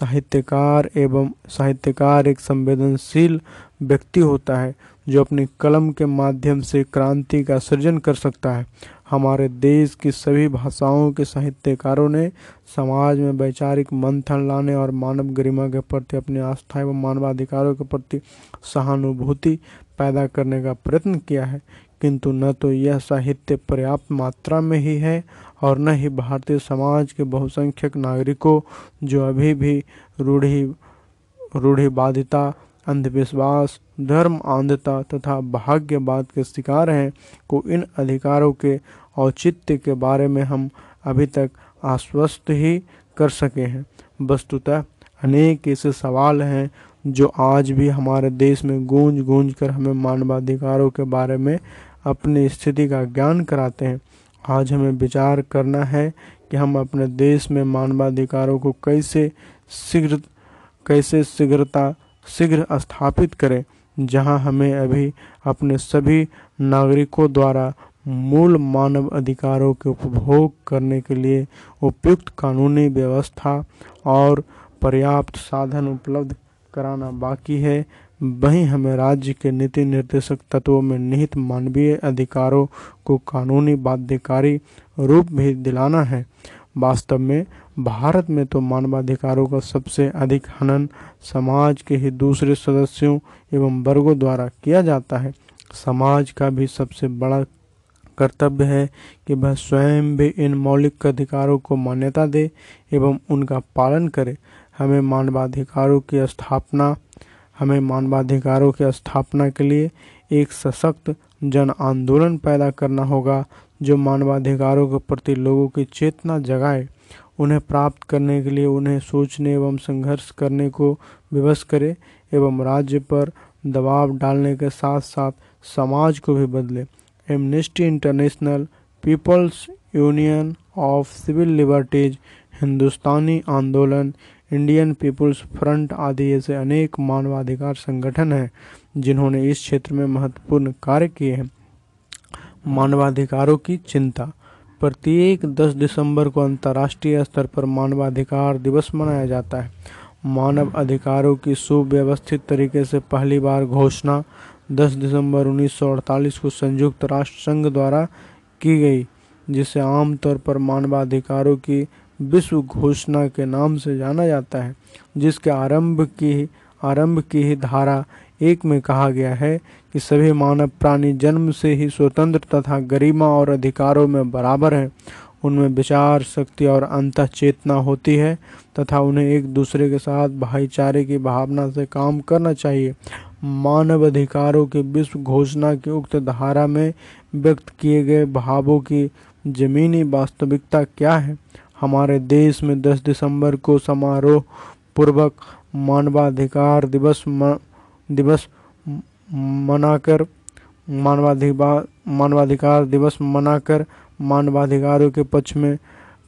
साहित्यकार एवं साहित्यकार एक संवेदनशील व्यक्ति होता है, जो अपनी कलम के माध्यम से क्रांति का सृजन कर सकता है। हमारे देश की सभी भाषाओं के साहित्यकारों ने समाज में वैचारिक मंथन लाने और मानव गरिमा के प्रति अपनी आस्था एवं मानवाधिकारों के प्रति सहानुभूति पैदा करने का प्रयत्न किया है, किंतु न तो यह साहित्य पर्याप्त मात्रा में ही है और न ही भारतीय समाज के बहुसंख्यक नागरिकों, जो अभी भी रूढ़ी रूढ़िबाधिता अंधविश्वास, धर्म आंधता तथा भाग्यवाद के शिकार हैं को इन अधिकारों के औचित्य के बारे में हम अभी तक आश्वस्त ही कर सके हैं। वस्तुतः अनेक ऐसे सवाल हैं जो आज भी हमारे देश में गूंज गूंज कर हमें मानवाधिकारों के बारे में अपनी स्थिति का ज्ञान कराते हैं। आज हमें विचार करना है कि हम अपने देश में मानवाधिकारों को कैसे शीघ्र, कैसे शीघ्रता, शीघ्र स्थापित करें, जहाँ हमें अभी अपने सभी नागरिकों द्वारा मूल मानव अधिकारों के उपभोग करने के लिए उपयुक्त कानूनी व्यवस्था और पर्याप्त साधन उपलब्ध कराना बाकी है। वहीं हमें राज्य के नीति निर्देशक तत्वों में निहित मानवीय अधिकारों को कानूनी बाध्यकारी रूप भी दिलाना है। वास्तव में भारत में तो मानवाधिकारों का सबसे अधिक हनन समाज के ही दूसरे सदस्यों एवं वर्गों द्वारा किया जाता है। समाज का भी सबसे बड़ा कर्तव्य है कि वह स्वयं भी इन मौलिक अधिकारों को मान्यता दे एवं उनका पालन करे। हमें मानवाधिकारों की स्थापना, हमें मानवाधिकारों की स्थापना के लिए एक सशक्त जन आंदोलन पैदा करना होगा, जो मानवाधिकारों के प्रति लोगों की चेतना जगाए, उन्हें प्राप्त करने के लिए, उन्हें सोचने एवं संघर्ष करने को विवश करे एवं राज्य पर दबाव डालने के साथ साथ समाज को भी बदले। Amnesty International People's Union of Civil Liberties Hindustani आंदोलन इंडियन पीपुल्स फ्रंट आदि ऐसे अनेक मानवाधिकार संगठन हैं, जिन्होंने इस क्षेत्र में महत्वपूर्ण कार्य किए हैं। मानवाधिकारों की चिंता। प्रत्येक 10 दिसंबर को अंतर्राष्ट्रीय स्तर पर मानवाधिकार दिवस मनाया जाता है। मानव अधिकारों की सुव्यवस्थित तरीके से पहली बार घोषणा 10 दिसंबर 1948 को संयुक्त राष्ट्र संघ द्वारा की गई, जिसे आमतौर पर मानवाधिकारों की विश्व घोषणा के नाम से जाना जाता है, जिसके आरंभ की आरंभ की ही धारा एक में कहा गया है कि सभी मानव प्राणी जन्म से ही स्वतंत्र तथा गरिमा और अधिकारों में बराबर हैं। उनमें विचार, शक्ति और अंत चेतना होती है तथा उन्हें एक दूसरे के साथ भाईचारे की भावना से काम करना चाहिए। मानव अधिकारों के विश्व घोषणा की उक्त धारा में व्यक्त किए गए भावों की जमीनी वास्तविकता क्या है? हमारे देश में 10 दिसंबर को समारोह पूर्वक मानवाधिकार दिवस म, दिवस मनाकर मानवाधिकार मानवाधिकार दिवस मनाकर मानवाधिकारों के पक्ष में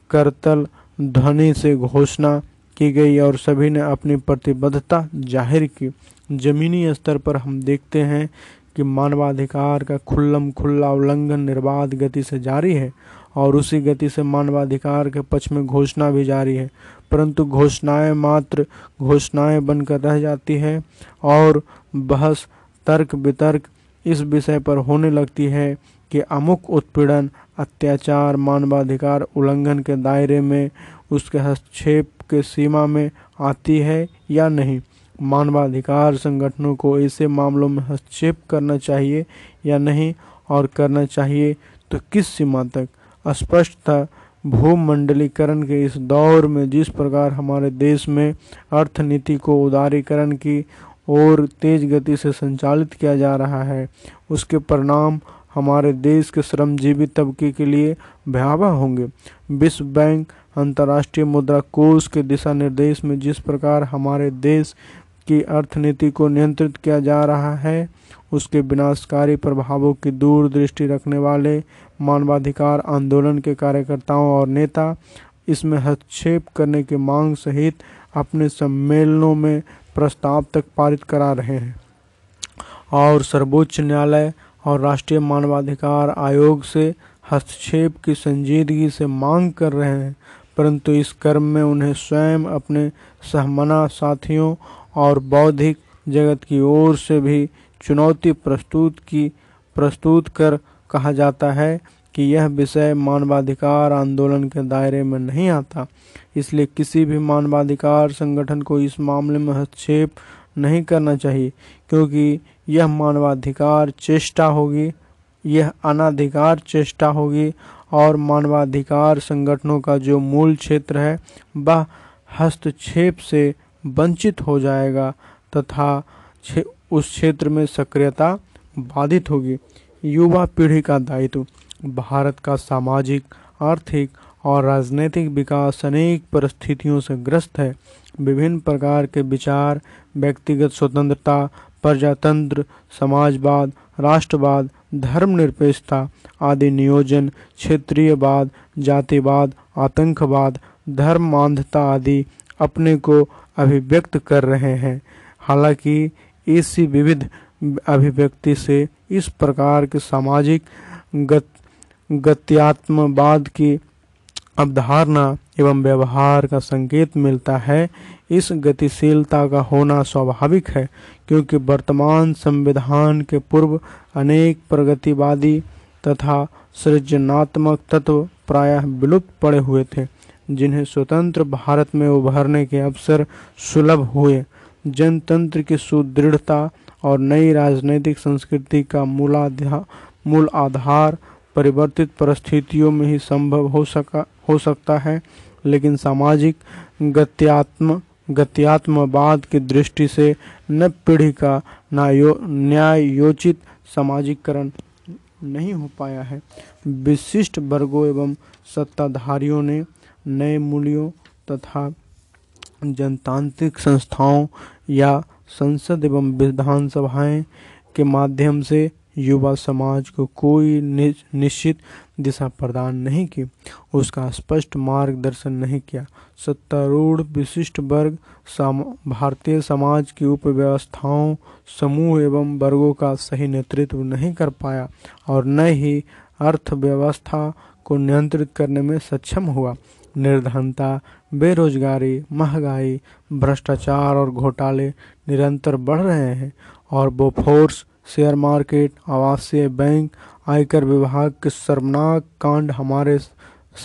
करतल ध्वनि से घोषणा की गई और सभी ने अपनी प्रतिबद्धता ज़ाहिर की। जमीनी स्तर पर हम देखते हैं कि मानवाधिकार का खुल्लम खुल्ला उल्लंघन निर्बाध गति से जारी है। और उसी गति से मानवाधिकार के पक्ष में घोषणा भी जारी है। परंतु घोषणाएँ मात्र घोषणाएँ बनकर रह जाती है और बहस, तर्क वितर्क इस विषय पर होने लगती है कि अमुक उत्पीड़न, अत्याचार, मानवाधिकार उल्लंघन के दायरे में उसके हस्तक्षेप के सीमा में आती है या नहीं। मानवाधिकार संगठनों को ऐसे मामलों में हस्तक्षेप करना चाहिए या नहीं और करना चाहिए तो किस सीमा तक? स्पष्ट था। भूमंडलीकरण के इस दौर में जिस प्रकार हमारे देश में अर्थनीति को उदारीकरण की ओर तेज गति से संचालित किया जा रहा है, उसके परिणाम हमारे देश के श्रमजीवी तबके के लिए भयावह होंगे। विश्व बैंक अंतर्राष्ट्रीय मुद्रा कोष के दिशा निर्देश में जिस प्रकार हमारे देश की अर्थनीति को नियंत्रित किया जा रहा है, उसके विनाशकारी प्रभावों की दूरदृष्टि रखने वाले मानवाधिकार आंदोलन के कार्यकर्ताओं और नेता इसमें हस्तक्षेप करने की मांग सहित अपने सम्मेलनों में प्रस्ताव तक पारित करा रहे हैं। और सर्वोच्च न्यायालय और राष्ट्रीय मानवाधिकार आयोग से हस्तक्षेप की संजीदगी से मांग कर रहे हैं, परंतु इस कर्म में उन्हें स्वयं अपने सहमना साथियों और बौद्धिक जगत की ओर से भी चुनौती प्रस्तुत की, प्रस्तुत कर कहा जाता है। कि यह विषय मानवाधिकार आंदोलन के दायरे में नहीं आता। इसलिए किसी भी मानवाधिकार संगठन को इस मामले में हस्तक्षेप नहीं करना चाहिए, क्योंकि यह मानवाधिकार चेष्टा होगी, यह अनाधिकार चेष्टा होगी और मानवाधिकार संगठनों का जो मूल क्षेत्र है, वह हस्तक्षेप से वंचित हो जाएगा तथा उस क्षेत्र में सक्रियता बाधित होगी। युवा पीढ़ी का दायित्व। भारत का सामाजिक आर्थिक और राजनीतिक विकास अनेक परिस्थितियों से ग्रस्त है। विभिन्न प्रकार के विचार व्यक्तिगत स्वतंत्रता प्रजातंत्र समाजवाद राष्ट्रवाद धर्मनिरपेक्षता आदि नियोजन क्षेत्रीयवाद जातिवाद आतंकवाद धर्मांधता आदि अपने को अभिव्यक्त कर रहे हैं। हालाँकि इसी विविध अभिव्यक्ति से इस प्रकार के सामाजिक गत, गत्यात्मवाद की अवधारणा एवं व्यवहार का संकेत मिलता है। इस गतिशीलता का होना स्वाभाविक है, क्योंकि वर्तमान संविधान के पूर्व अनेक प्रगतिवादी तथा सृजनात्मक तत्व प्रायः विलुप्त पड़े हुए थे, जिन्हें स्वतंत्र भारत में उभरने के अवसर सुलभ हुए। जनतंत्र की सुदृढ़ता और नई राजनीतिक संस्कृति का मूल आधार परिवर्तित परिस्थितियों में ही संभव हो सका, हो सकता है, लेकिन सामाजिक गत्यात्म, गत्यात्मवाद की दृष्टि से नव पीढ़ी का न्याय योचित सामाजिकरण नहीं हो पाया है। विशिष्ट वर्गों एवं सत्ताधारियों ने नए मूल्यों तथा जनतांत्रिक संस्थाओं या संसद एवं विधानसभाएँ के माध्यम से युवा समाज को कोई निश्चित दिशा प्रदान नहीं की उसका स्पष्ट मार्गदर्शन नहीं किया। सत्तारूढ़ विशिष्ट वर्ग सम, भारतीय समाज की उपव्यवस्थाओं समूह एवं वर्गों का सही नेतृत्व नहीं कर पाया और न ही अर्थव्यवस्था को नियंत्रित करने में सक्षम हुआ। निर्धनता बेरोजगारी महँगाई भ्रष्टाचार और घोटाले निरंतर बढ़ रहे हैं और बोफोर्स शेयर मार्केट, आवासीय बैंक, आयकर विभाग के शर्मनाक कांड हमारे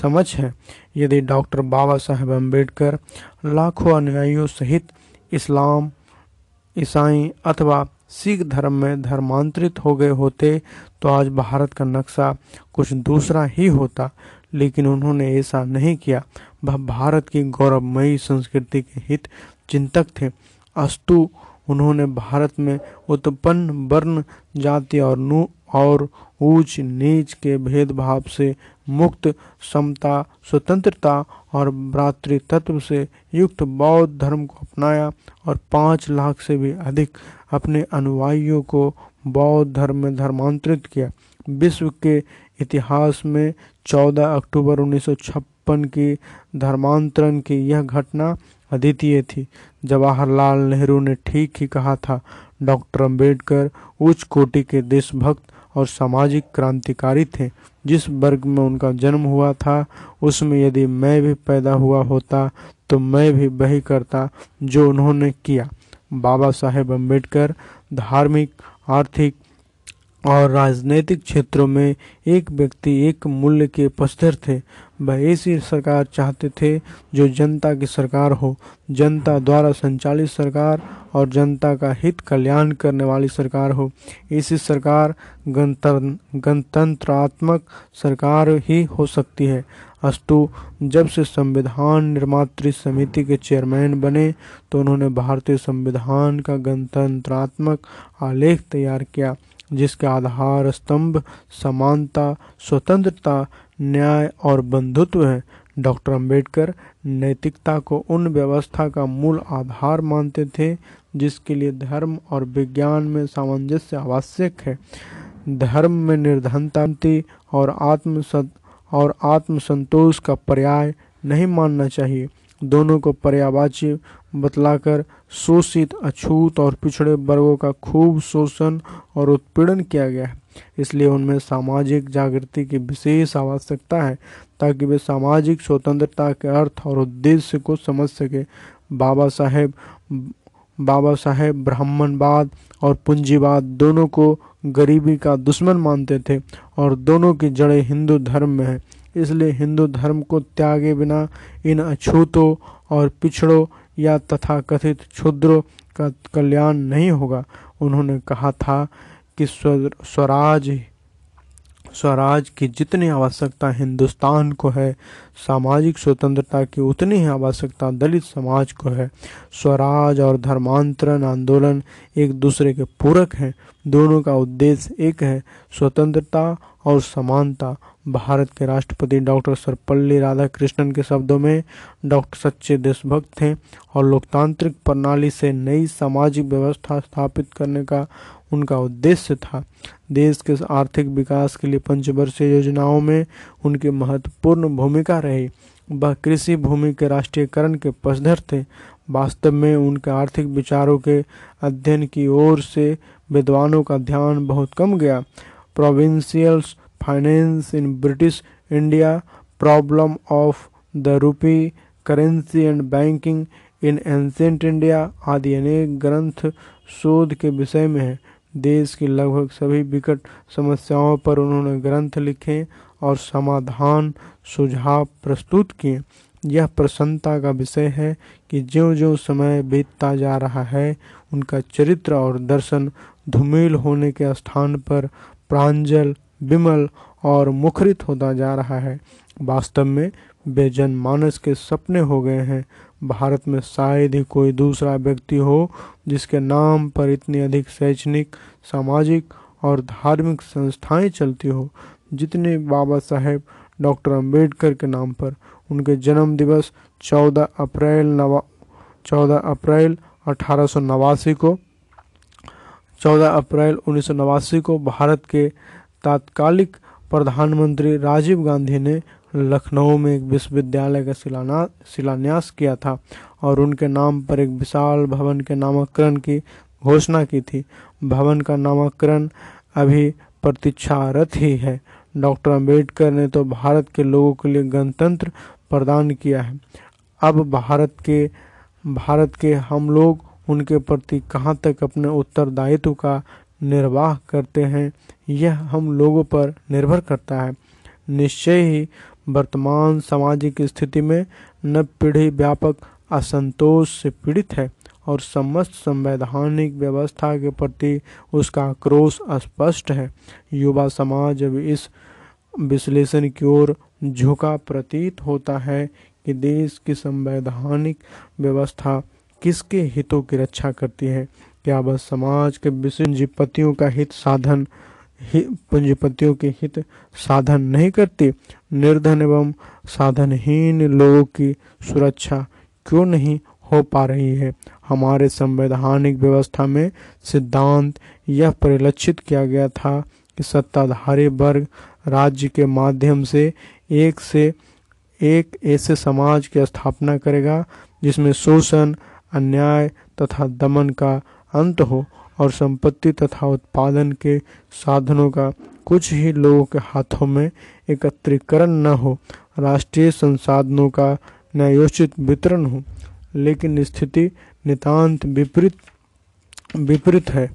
समझ हैं। यदि डॉक्टर बाबा साहेब अंबेडकर लाखों अनुयायियों सहित इस्लाम, ईसाई अथवा सिख धर्म में धर्मांतरित हो गए होते तो आज भारत का नक्शा कुछ दूसरा ही होता। लेकिन उन्होंने ऐसा नहीं किया। वह भारत की गौरवमयी संस्कृति के हित चिंतक थे। अस्तु उन्होंने भारत में उत्पन्न वर्ण, जाति और नु, और ऊंच नीच के भेदभाव से मुक्त, समता, स्वतंत्रता और भ्रातृत्व से युक्त बौद्ध धर्म को अपनाया और पाँच लाख से भी अधिक अपने अनुयायियों को बौद्ध धर्म में धर्मांतरित किया। विश्व के इतिहास में 14 अक्टूबर उन्नीस सौ छप्पन की धर्मांतरण की यह घटना अद्वितीय थी। जवाहरलाल नेहरू ने ठीक ही कहा था, डॉक्टर अंबेडकर उच्च कोटि के देशभक्त और सामाजिक क्रांतिकारी थे। जिस वर्ग में उनका जन्म हुआ था, उसमें यदि मैं भी पैदा हुआ होता तो मैं भी वही करता जो उन्होंने किया। बाबा साहेब अंबेडकर धार्मिक, आर्थिक और राजनीतिक क्षेत्रों में एक व्यक्ति एक मूल्य के पस्तर थे। वह ऐसी सरकार चाहते थे जो जनता की सरकार हो, जनता द्वारा संचालित सरकार और जनता का हित कल्याण करने वाली सरकार हो। ऐसी सरकार गणतंत्रात्मक सरकार ही हो सकती है। अस्तु, जब से संविधान निर्मात्री समिति के चेयरमैन बने तो उन्होंने भारतीय संविधान का गणतंत्रात्मक आलेख तैयार किया, जिसके आधार स्तंभ समानता, स्वतंत्रता न्याय और बंधुत्व है। डॉक्टर अंबेडकर नैतिकता को उन व्यवस्था का मूल आधार मानते थे, जिसके लिए धर्म और विज्ञान में सामंजस्य आवश्यक है। धर्म में निर्धनता और आत्म और आत्मसंतोष का पर्याय नहीं मानना चाहिए। दोनों को पर्यावाची बतलाकर शोषित, अछूत और पिछड़े वर्गों का खूब शोषण और उत्पीड़न किया गया है। इसलिए उनमें सामाजिक जागृति की विशेष आवश्यकता है, ताकि वे सामाजिक स्वतंत्रता के अर्थ और उद्देश्य को समझ सके। बाबा साहेब बाबा साहेब ब्राह्मणवाद और पूंजीवाद दोनों को गरीबी का दुश्मन मानते थे और दोनों की जड़ें हिंदू धर्म में है। इसलिए हिंदू धर्म को त्यागे बिना इन अछूतों और पिछड़ों या तथा कथित क्षुद्रों का कल्याण नहीं होगा। उन्होंने कहा था कि स्वराज स्वराज की जितनी आवश्यकता हिंदुस्तान को है, सामाजिक स्वतंत्रता की उतनी ही आवश्यकता दलित समाज को है। स्वराज और धर्मांतरण आंदोलन एक दूसरे के पूरक हैं। दोनों का उद्देश्य एक है, स्वतंत्रता और समानता। भारत के राष्ट्रपति डॉक्टर सर्वपल्ली राधाकृष्णन के शब्दों में डॉक्टर सच्चे देशभक्त थे और लोकतांत्रिक प्रणाली से नई सामाजिक व्यवस्था स्थापित करने का उनका उद्देश्य था। देश के आर्थिक विकास के लिए पंचवर्षीय योजनाओं में उनकी महत्वपूर्ण भूमिका रही। वह कृषि भूमि के राष्ट्रीयकरण के पसधर थे। वास्तव में उनके आर्थिक विचारों के अध्ययन की ओर से विद्वानों का ध्यान बहुत कम गया। Provincials finance in British India problem of the rupee currency and banking in ancient India आदि अनेक ग्रंथ शोध के विषय में है। देश की लगभग सभी विकट समस्याओं पर उन्होंने ग्रंथ लिखे और समाधान, सुझाव प्रस्तुत किए। यह प्रसन्नता का विषय है कि ज्यो ज्यो समय बीतता जा रहा है, उनका चरित्र और दर्शन धूमिल होने के स्थान पर प्रांजल विमल और मुखरित होता जा रहा है। वास्तव में वे जनमानस के सपने हो गए हैं। भारत में शायद ही कोई दूसरा व्यक्ति हो जिसके नाम पर इतनी अधिक शैक्षणिक, सामाजिक और धार्मिक संस्थाएँ चलती हो। जितने बाबा साहेब, डॉक्टर अंबेडकर के नाम पर। उनके जन्म दिवस 14 अप्रैल नवा 14 अप्रैल अठारह सौ नवासी को 14 अप्रैल उन्नीस सौ नवासी को भारत के तात्कालिक प्रधानमंत्री राजीव गांधी ने लखनऊ में एक विश्वविद्यालय का शिलान्यास किया था और उनके नाम पर एक विशाल भवन के नामकरण की घोषणा की थी। भवन का नामकरण अभी प्रतीक्षारत ही है। डॉक्टर अंबेडकर ने तो भारत के लोगों के लिए गणतंत्र प्रदान किया है। अब भारत के भारत के हम लोग उनके प्रति कहाँ तक अपने उत्तरदायित्व का निर्वाह करते हैं, यह हम लोगों पर निर्भर करता है। निश्चय ही, वर्तमान सामाजिक स्थिति में नव पीढ़ी व्यापक असंतोष से पीड़ित है और समस्त संवैधानिक व्यवस्था के प्रति उसका आक्रोश स्पष्ट है। युवा समाज अब इस विश्लेषण की ओर झुका प्रतीत होता है कि देश की संवैधानिक व्यवस्था किसके हितों की रक्षा करती है। क्या वह समाज के विपत्तियों का हित साधन पूंजीपतियों के हित साधन नहीं करती? निर्धन एवं साधनहीन लोगों की सुरक्षा क्यों नहीं हो पा रही है? हमारे संवैधानिक व्यवस्था में सिद्धांत यह परिलक्षित किया गया था कि सत्ताधारी वर्ग राज्य के माध्यम से एक से, एक ऐसे समाज की स्थापना करेगा जिसमें शोषण, अन्याय तथा दमन का अंत हो और संपत्ति तथा उत्पादन के साधनों का कुछ ही लोगों के हाथों में एकत्रीकरण न हो, राष्ट्रीय संसाधनों का न्यायोचित वितरण हो। लेकिन स्थिति नितांत विपरीत विपरीत है।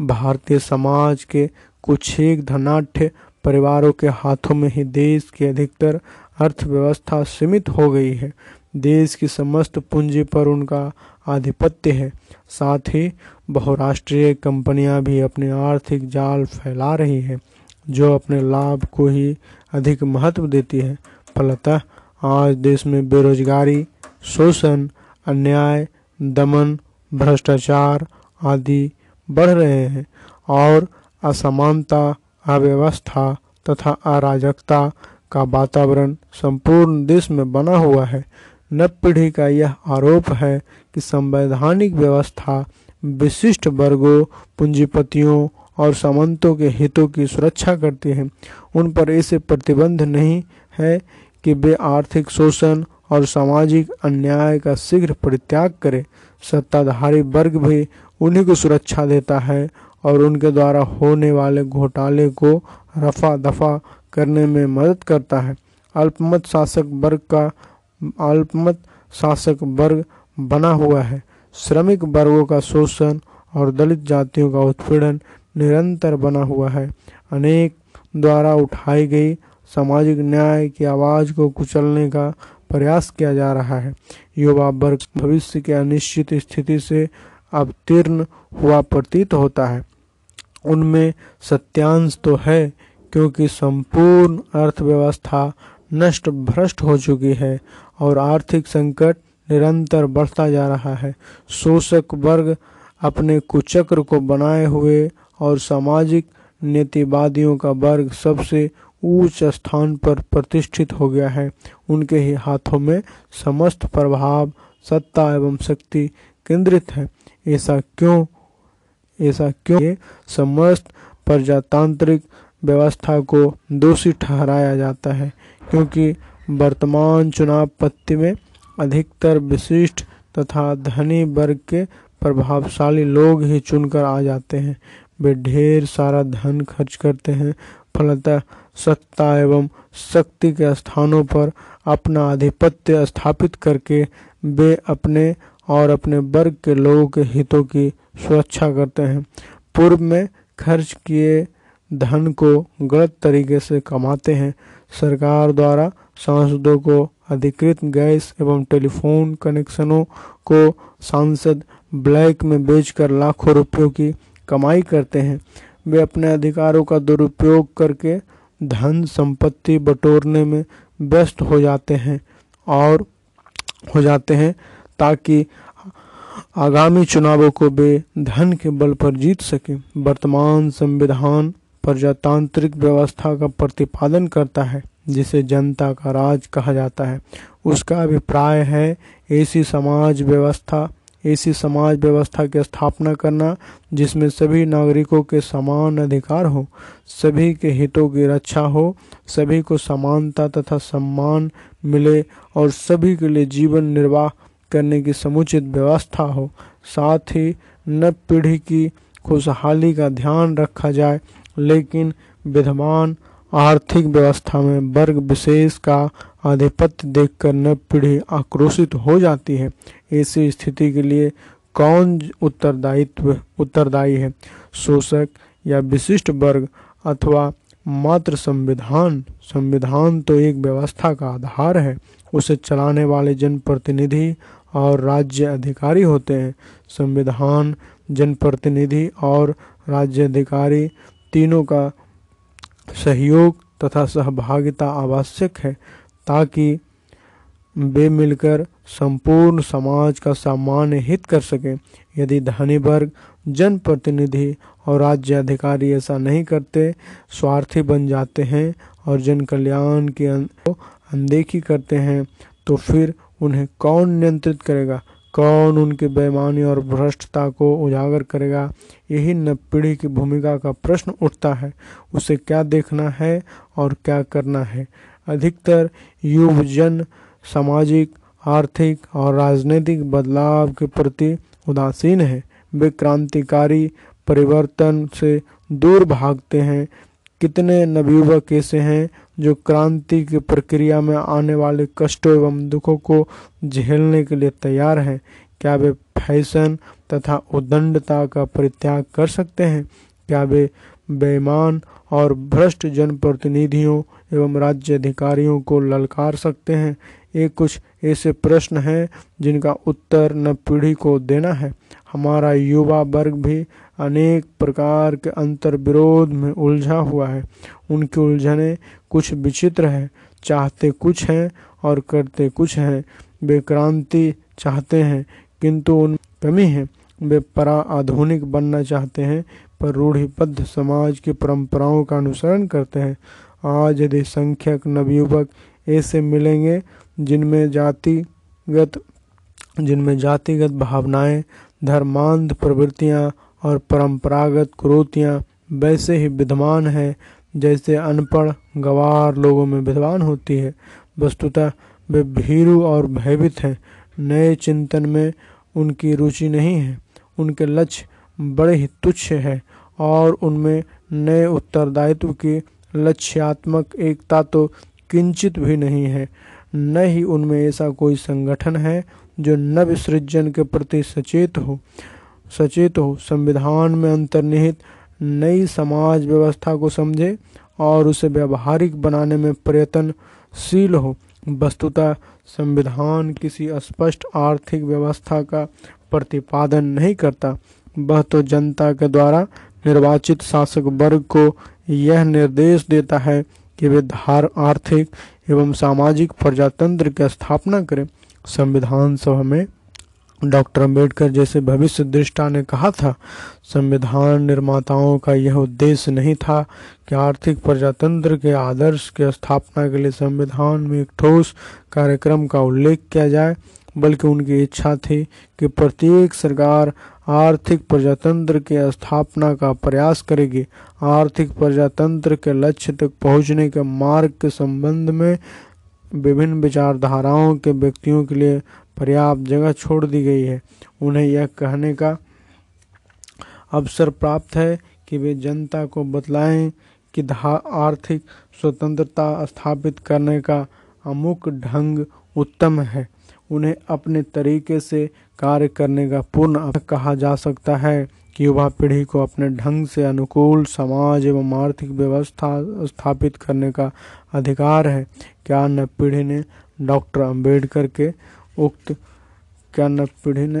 भारतीय समाज के कुछ एक धनाढ़ परिवारों के हाथों में ही देश की अधिकतर अर्थव्यवस्था सीमित हो गई है। देश की समस्त पूंजी पर उनका आधिपत्य है। साथ ही बहुराष्ट्रीय कंपनियाँ भी अपने आर्थिक जाल फैला रही हैं, जो अपने लाभ को ही अधिक महत्व देती है। फलतः आज देश में बेरोजगारी, शोषण, अन्याय, दमन, भ्रष्टाचार आदि बढ़ रहे हैं और असमानता, अव्यवस्था तथा अराजकता का वातावरण संपूर्ण देश में बना हुआ है। नव पीढ़ी का यह आरोप है कि संवैधानिक व्यवस्था विशिष्ट वर्गों, पूंजीपतियों और सामंतों के हितों की सुरक्षा करती है। उन पर ऐसे प्रतिबंध नहीं है कि वे आर्थिक, शोषण और सामाजिक अन्याय का शीघ्र परित्याग करें। सत्ताधारी वर्ग भी उन्हीं को सुरक्षा देता है और उनके द्वारा होने वाले घोटाले को रफा दफ़ा करने में मदद करता है। अल्पमत शासक वर्ग का, अल्पमत शासक वर्ग बना हुआ है। श्रमिक वर्गों का शोषण और दलित जातियों का उत्पीड़न निरंतर बना हुआ है। अनेक द्वारा उठाई गई सामाजिक न्याय की आवाज़ को कुचलने का प्रयास किया जा रहा है। युवा वर्ग भविष्य के अनिश्चित स्थिति से अवतीर्ण हुआ प्रतीत होता है। उनमें सत्यांश तो है, क्योंकि संपूर्ण अर्थव्यवस्था नष्ट भ्रष्ट हो चुकी है और आर्थिक संकट निरंतर बढ़ता जा रहा है। शोषक वर्ग अपने कुचक्र को बनाए हुए और सामाजिक नीतिवादियों का वर्ग सबसे ऊंच स्थान पर प्रतिष्ठित हो गया है। उनके ही हाथों में समस्त प्रभाव, सत्ता एवं शक्ति केंद्रित है। ऐसा क्यों? ऐसा क्यों? ये समस्त प्रजातांत्रिक व्यवस्था को दोषी ठहराया जाता है, क्योंकि वर्तमान चुनाव पत्ति में अधिकतर विशिष्ट तथा धनी वर्ग के प्रभावशाली लोग ही चुनकर आ जाते हैं। वे ढेर सारा धन खर्च करते हैं, फलतः सत्ता एवं शक्ति के स्थानों पर अपना आधिपत्य स्थापित करके वे अपने और अपने वर्ग के लोगों के हितों की सुरक्षा करते हैं। पूर्व में खर्च किए धन को गलत तरीके से कमाते हैं। सरकार द्वारा सांसदों को अधिकृत गैस एवं टेलीफोन कनेक्शनों को सांसद ब्लैक में बेचकर लाखों रुपयों की कमाई करते हैं। वे अपने अधिकारों का दुरुपयोग करके धन संपत्ति बटोरने में व्यस्त हो जाते हैं और हो जाते हैं ताकि आगामी चुनावों को वे धन के बल पर जीत सके। वर्तमान संविधान प्रजातांत्रिक व्यवस्था का प्रतिपादन करता है। जिसे जनता का राज कहा जाता है। उसका अभिप्राय है, ऐसी समाज व्यवस्था, ऐसी समाज व्यवस्था की स्थापना करना, जिसमें सभी नागरिकों के समान अधिकार हो, सभी के हितों की रक्षा हो, सभी को समानता तथा सम्मान मिले और सभी के लिए जीवन निर्वाह करने की समुचित व्यवस्था हो। साथ ही नव पीढ़ी की खुशहाली का ध्यान रखा जाए, लेकिन विद्यमान आर्थिक व्यवस्था में वर्ग विशेष का आधिपत्य देखकर नव पीढ़ी आक्रोशित हो जाती है। ऐसी स्थिति के लिए कौन उत्तरदायित्व, उत्तरदायी है? शोषक या विशिष्ट वर्ग अथवा मात्र संविधान? संविधान तो एक व्यवस्था का आधार है। उसे चलाने वाले जनप्रतिनिधि और राज्य अधिकारी होते हैं। संविधान, जनप्रतिनिधि और राज्य अधिकारी तीनों का सहयोग तथा सहभागिता आवश्यक है, ताकि वे मिलकर संपूर्ण समाज का सामान्य हित कर सकें। यदि धनी वर्ग जनप्रतिनिधि और राज्य अधिकारी ऐसा नहीं करते, स्वार्थी बन जाते हैं और जन कल्याण की अनदेखी करते हैं तो फिर उन्हें कौन नियंत्रित करेगा? कौन उनकी बेईमानी और भ्रष्टता को उजागर करेगा? यही नव पीढ़ी की भूमिका का प्रश्न उठता है। उसे क्या देखना है और क्या करना है? अधिकतर युवजन सामाजिक, आर्थिक और राजनीतिक बदलाव के प्रति उदासीन है। वे क्रांतिकारी परिवर्तन से दूर भागते हैं। कितने नवयुवक ऐसे हैं जो क्रांति की प्रक्रिया में आने वाले कष्टों एवं दुखों को झेलने के लिए तैयार हैं? क्या वे फ़ैशन तथा उदंडता का परित्याग कर सकते हैं? क्या वे बेईमान और भ्रष्ट जनप्रतिनिधियों एवं राज्य अधिकारियों को ललकार सकते हैं? ये कुछ ऐसे प्रश्न हैं जिनका उत्तर न पीढ़ी को देना है। हमारा युवा वर्ग भी अनेक प्रकार के अंतर विरोध में उलझा हुआ है। उनकी उलझने कुछ विचित्र है, चाहते कुछ हैं और करते कुछ हैं। वे क्रांति चाहते हैं, किंतु उन कमी है। वे परा आधुनिक बनना चाहते हैं, पर रूढ़िबद्ध समाज की परंपराओं का अनुसरण करते हैं। आज यदि संख्यक नवयुवक ऐसे मिलेंगे, जिनमें जातिगत जिनमें जातिगत भावनाएँ, धर्मांध प्रवृत्तियाँ और परंपरागत कुरोतियाँ वैसे ही विद्यमान हैं, जैसे अनपढ़, गवार लोगों में विद्वान होती है। वस्तुतः वे भीरु और भयभीत हैं। नए चिंतन में उनकी रुचि नहीं है। उनके लक्ष्य बड़े ही तुच्छ है और उनमें नए उत्तरदायित्व की लक्ष्यात्मक एकता तो किंचित भी नहीं है। न ही उनमें ऐसा कोई संगठन है जो नव सृजन के प्रति सचेत हो। सचेत हो, संविधान में अंतर्निहित नई समाज व्यवस्था को समझे और उसे व्यवहारिक बनाने में प्रयत्नशील हो। वस्तुतः, संविधान किसी स्पष्ट आर्थिक व्यवस्था का प्रतिपादन नहीं करता। वह तो जनता के द्वारा निर्वाचित शासक वर्ग को यह निर्देश देता है कि वे धार आर्थिक एवं सामाजिक प्रजातंत्र की स्थापना करें। संविधान सभा में डॉक्टर अंबेडकर जैसे भविष्य दृष्टा ने कहा था, संविधान निर्माताओं का यह उद्देश्य नहीं था कि आर्थिक प्रजातंत्र के आदर्श की स्थापना के लिए संविधान में एक ठोस कार्यक्रम का उल्लेख किया जाए, बल्कि उनकी इच्छा थी कि प्रत्येक सरकार आर्थिक प्रजातंत्र के स्थापना का प्रयास करेगी। आर्थिक प्रजातंत्र के लक्ष्य तक पहुँचने के मार्ग के संबंध में विभिन्न विचारधाराओं के व्यक्तियों के लिए पर्याप्त जगह छोड़ दी गई है। उन्हें यह कहने का अवसर प्राप्त है कि वे जनता को बतलाएँ कि आर्थिक स्वतंत्रता स्थापित करने का अमुक ढंग उत्तम है। उन्हें अपने तरीके से कार्य करने का पूर्ण कहा जा सकता है कि युवा पीढ़ी को अपने ढंग से अनुकूल समाज एवं आर्थिक व्यवस्था स्थापित करने का अधिकार है। क्या न पीढ़ी ने डॉक्टर अंबेडकर के उक्त क्या न पीढ़ी ने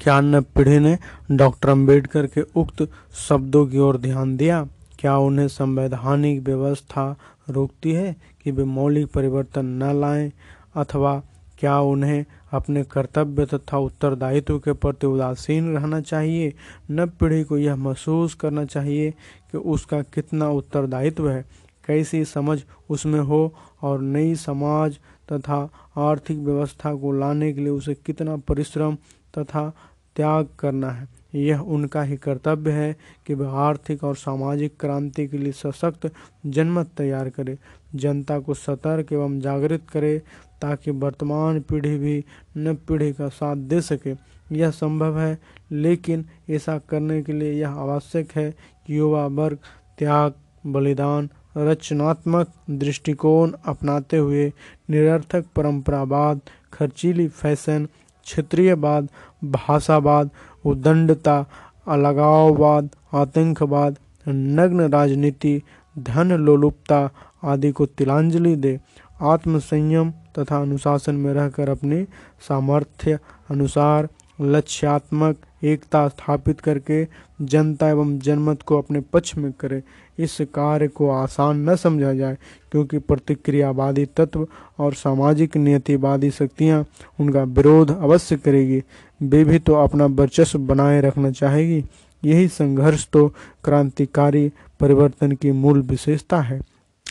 क्या न पीढ़ी ने डॉक्टर अंबेडकर के उक्त शब्दों की ओर ध्यान दिया। क्या उन्हें संवैधानिक व्यवस्था रोकती है कि वे मौलिक परिवर्तन न लाएँ, अथवा क्या उन्हें अपने कर्तव्य तथा उत्तरदायित्व के प्रति उदासीन रहना चाहिए? न पीढ़ी को यह महसूस करना चाहिए कि उसका कितना उत्तरदायित्व है। कैसी समझ उसमें हो और नई समाज तथा आर्थिक व्यवस्था को लाने के लिए उसे कितना परिश्रम तथा त्याग करना है। यह उनका ही कर्तव्य है कि वह आर्थिक और सामाजिक क्रांति के लिए सशक्त जनमत तैयार करे, जनता को सतर्क एवं जागृत करे, ताकि वर्तमान पीढ़ी भी नव पीढ़ी का साथ दे सके। यह संभव है, लेकिन ऐसा करने के लिए यह आवश्यक है कि युवा वर्ग, त्याग, बलिदान रचनात्मक दृष्टिकोण अपनाते हुए निरर्थक परंपरावाद, खर्चीली फ़ैशन क्षेत्रीयवाद भाषावाद उदंडता अलगाववाद, आतंकवाद, नग्न राजनीति, धन लोलुपता आदि को तिलांजलि दे, आत्मसंयम तथा अनुशासन में रहकर अपने सामर्थ्य अनुसार लक्ष्यात्मक एकता स्थापित करके जनता एवं जनमत को अपने पक्ष में करे। इस कार्य को आसान न समझा जाए, क्योंकि प्रतिक्रियावादी तत्व और सामाजिक नियतिवादी शक्तियाँ उनका विरोध अवश्य करेगी। वे भी तो अपना वर्चस्व बनाए रखना चाहेगी। यही संघर्ष तो क्रांतिकारी परिवर्तन की मूल विशेषता है।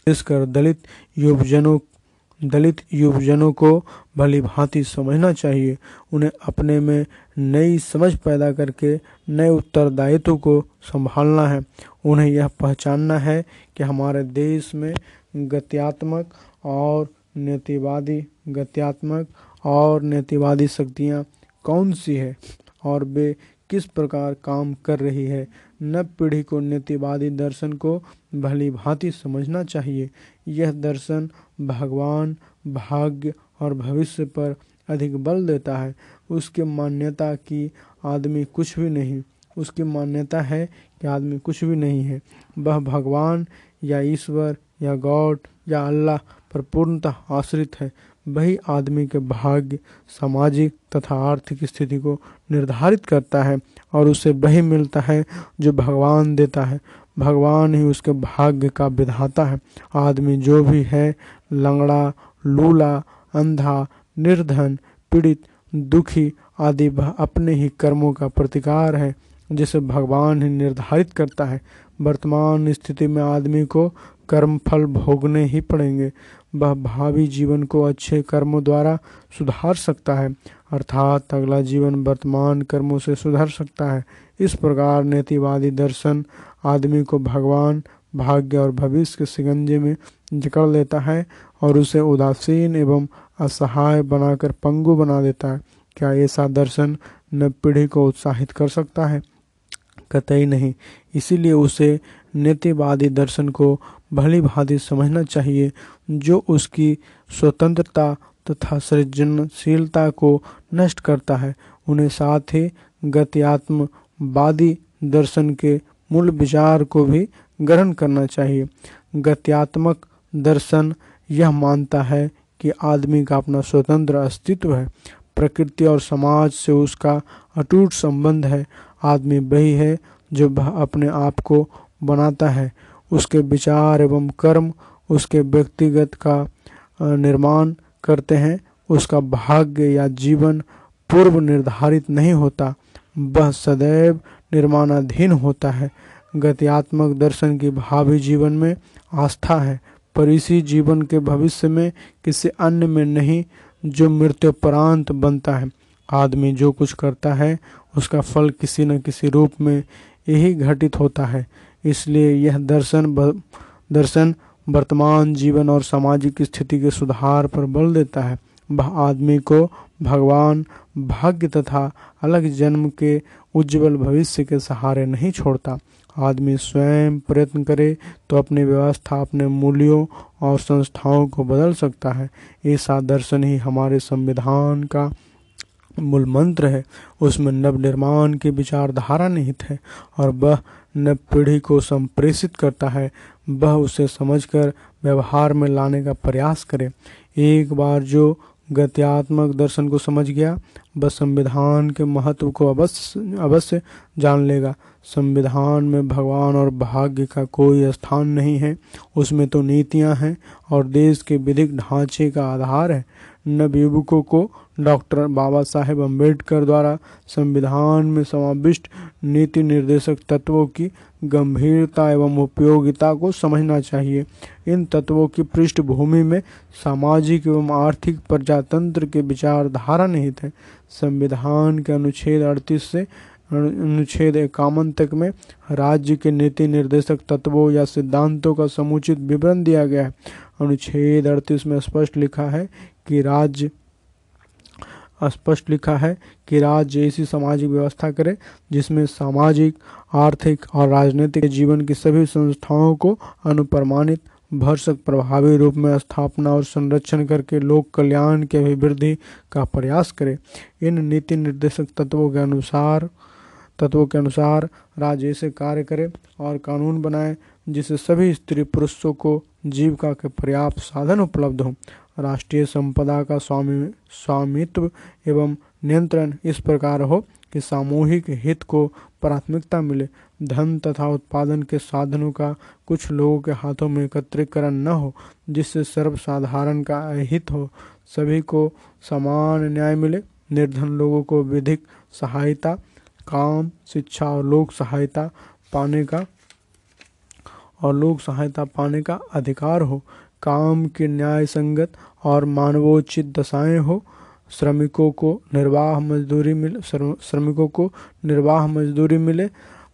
इसकर दलित युवजनों दलित युवजनों को भली भांति समझना चाहिए। उन्हें अपने में नई समझ पैदा करके नए उत्तरदायित्व को संभालना है। उन्हें यह पहचानना है कि हमारे देश में गत्यात्मक और नीतिवादी, गत्यात्मक और नीतिवादी शक्तियाँ कौन सी है और वे किस प्रकार काम कर रही है? नव पीढ़ी को नीतिवादी दर्शन को भली भांति समझना चाहिए। यह दर्शन भगवान, भाग्य और भविष्य पर अधिक बल देता है। उसकी मान्यता कि आदमी कुछ भी नहीं। उसकी मान्यता है कि आदमी कुछ भी नहीं है। वह भगवान या ईश्वर या गॉड या अल्लाह पर पूर्णतः आश्रित है। वही आदमी के भाग्य, सामाजिक तथा आर्थिक स्थिति को निर्धारित करता है और उसे वही मिलता है जो भगवान देता है। भगवान ही उसके भाग्य का विधाता है। आदमी जो भी है, लंगड़ा, लूला, अंधा, निर्धन, पीड़ित दुखी आदि अपने ही कर्मों का प्रतिकार है, जिसे भगवान ही निर्धारित करता है। वर्तमान स्थिति में आदमी को कर्म फल भोगने ही पड़ेंगे। वह भावी जीवन को अच्छे कर्मों द्वारा सुधार सकता है, अर्थात अगला जीवन वर्तमान कर्मों से सुधर सकता है। इस प्रकार नीतिवादी दर्शन आदमी को भगवान, भाग्य और भविष्य के सिगंजे में जकड़ लेता है और उसे उदासीन एवं असहाय बनाकर पंगु बना देता है। क्या ऐसा दर्शन नव पीढ़ी को उत्साहित कर सकता है? कतई नहीं। इसीलिए उसे नेतिवादी दर्शन को भली भांति समझना चाहिए, जो उसकी स्वतंत्रता तथा सृजनशीलता को नष्ट करता है। उन्हें साथ ही गत्यात्मवादी दर्शन के मूल विचार को भी ग्रहण करना चाहिए। गत्यात्मक दर्शन यह मानता है कि आदमी का अपना स्वतंत्र अस्तित्व है, प्रकृति और समाज से उसका अटूट संबंध है। आदमी वही है जो अपने आप को बनाता है। उसके विचार एवं कर्म उसके व्यक्तिगत का निर्माण करते हैं। उसका भाग्य या जीवन पूर्व निर्धारित नहीं होता, वह सदैव निर्माणाधीन होता है। गत्यात्मक दर्शन की भावी जीवन में आस्था है। पर इसी जीवन के भविष्य में किसी अन्य में नहीं, जो मृत्युपरांत बनता है। आदमी जो कुछ करता है, उसका फल किसी न किसी रूप में यही घटित होता है। इसलिए यह दर्शन दर्शन वर्तमान जीवन और सामाजिक स्थिति के सुधार पर बल देता है। वह आदमी को भगवान, भाग्य तथा अलग जन्म के उज्जवल भविष्य के सहारे नहीं छोड़ता। आदमी स्वयं प्रयत्न करे तो अपनी व्यवस्था, अपने मूल्यों और संस्थाओं को बदल सकता है। ऐसा दर्शन ही हमारे संविधान का मूल मंत्र है। उसमें नव निर्माण की विचारधारा निहित है और वह नव पीढ़ी को संप्रेषित करता है। वह उसे समझकर व्यवहार में लाने का प्रयास करे। एक बार जो गत्यात्मक दर्शन को समझ गया, बस संविधान के महत्व को अवश्य अवश्य जान लेगा। संविधान में भगवान और भाग्य का कोई स्थान नहीं है, उसमें तो नीतियाँ हैं और देश के विधिक ढांचे का आधार है। नवयुवकों को डॉक्टर बाबा साहेब अंबेडकर द्वारा संविधान में समाविष्ट नीति निर्देशक तत्वों की गंभीरता एवं उपयोगिता को समझना चाहिए। इन तत्वों की पृष्ठभूमि में सामाजिक एवं आर्थिक प्रजातंत्र के विचारधारा निहित है। संविधान के अनुच्छेद अड़तीस से अनुच्छेद इक्यावन तक में राज्य के नीति निर्देशक तत्वों या सिद्धांतों का समुचित विवरण दिया गया है। अनुच्छेद अड़तीस में स्पष्ट लिखा है कि राज्य स्पष्ट लिखा है कि राज्य ऐसी सामाजिक व्यवस्था करे जिसमें सामाजिक, आर्थिक और राजनीतिक जीवन की सभी संस्थाओं को अनुप्रमाणित, भरसक, प्रभावी रूप में स्थापना और संरक्षण करके लोक कल्याण के अभिवृद्धि का प्रयास करे। इन नीति निर्देशक तत्वों के अनुसार, तत्वों के अनुसार राज्य ऐसे कार्य करे और कानून बनाए जिससे सभी स्त्री पुरुषों को जीविका के पर्याप्त साधन उपलब्ध हों। राष्ट्रीय संपदा का स्वामी, स्वामित्व एवं नियंत्रण इस प्रकार हो कि सामूहिक हित को प्राथमिकता मिले। धन तथा उत्पादन के साधनों का कुछ लोगों के हाथों में एकत्रीकरण न हो, जिससे सर्वसाधारण का अहित हो, सभी को समान न्याय मिले। निर्धन लोगों को विधिक सहायता, काम, शिक्षा और लोक सहायता पाने का, और लोक सहायता पाने का अधिकार हो। काम की न्याय संगत और मानवोचित दशाएँ हो। श्रमिकों को निर्वाह मजदूरी मिले श्रमिकों को निर्वाह मजदूरी मिले।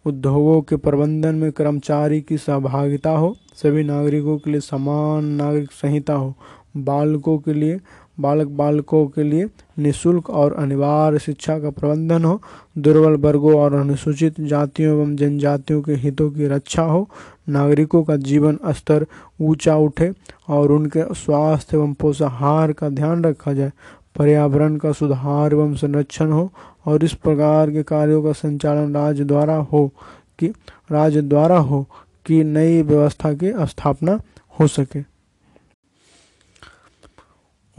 उद्योगों के प्रबंधन में कर्मचारी की सहभागिता हो। सभी नागरिकों के लिए समान नागरिक संहिता हो। बालकों के लिए, बालक बालकों के लिए निशुल्क और अनिवार्य शिक्षा का प्रबंधन हो। दुर्बल वर्गों और अनुसूचित जातियों एवं जनजातियों के हितों की रक्षा हो। नागरिकों का जीवन स्तर ऊँचा उठे और उनके स्वास्थ्य एवं पोषाहार का ध्यान रखा जाए। पर्यावरण का सुधार एवं संरक्षण हो और इस प्रकार के कार्यों का संचालन राज्य द्वारा हो कि, राज्य द्वारा हो कि नई व्यवस्था की स्थापना हो सके।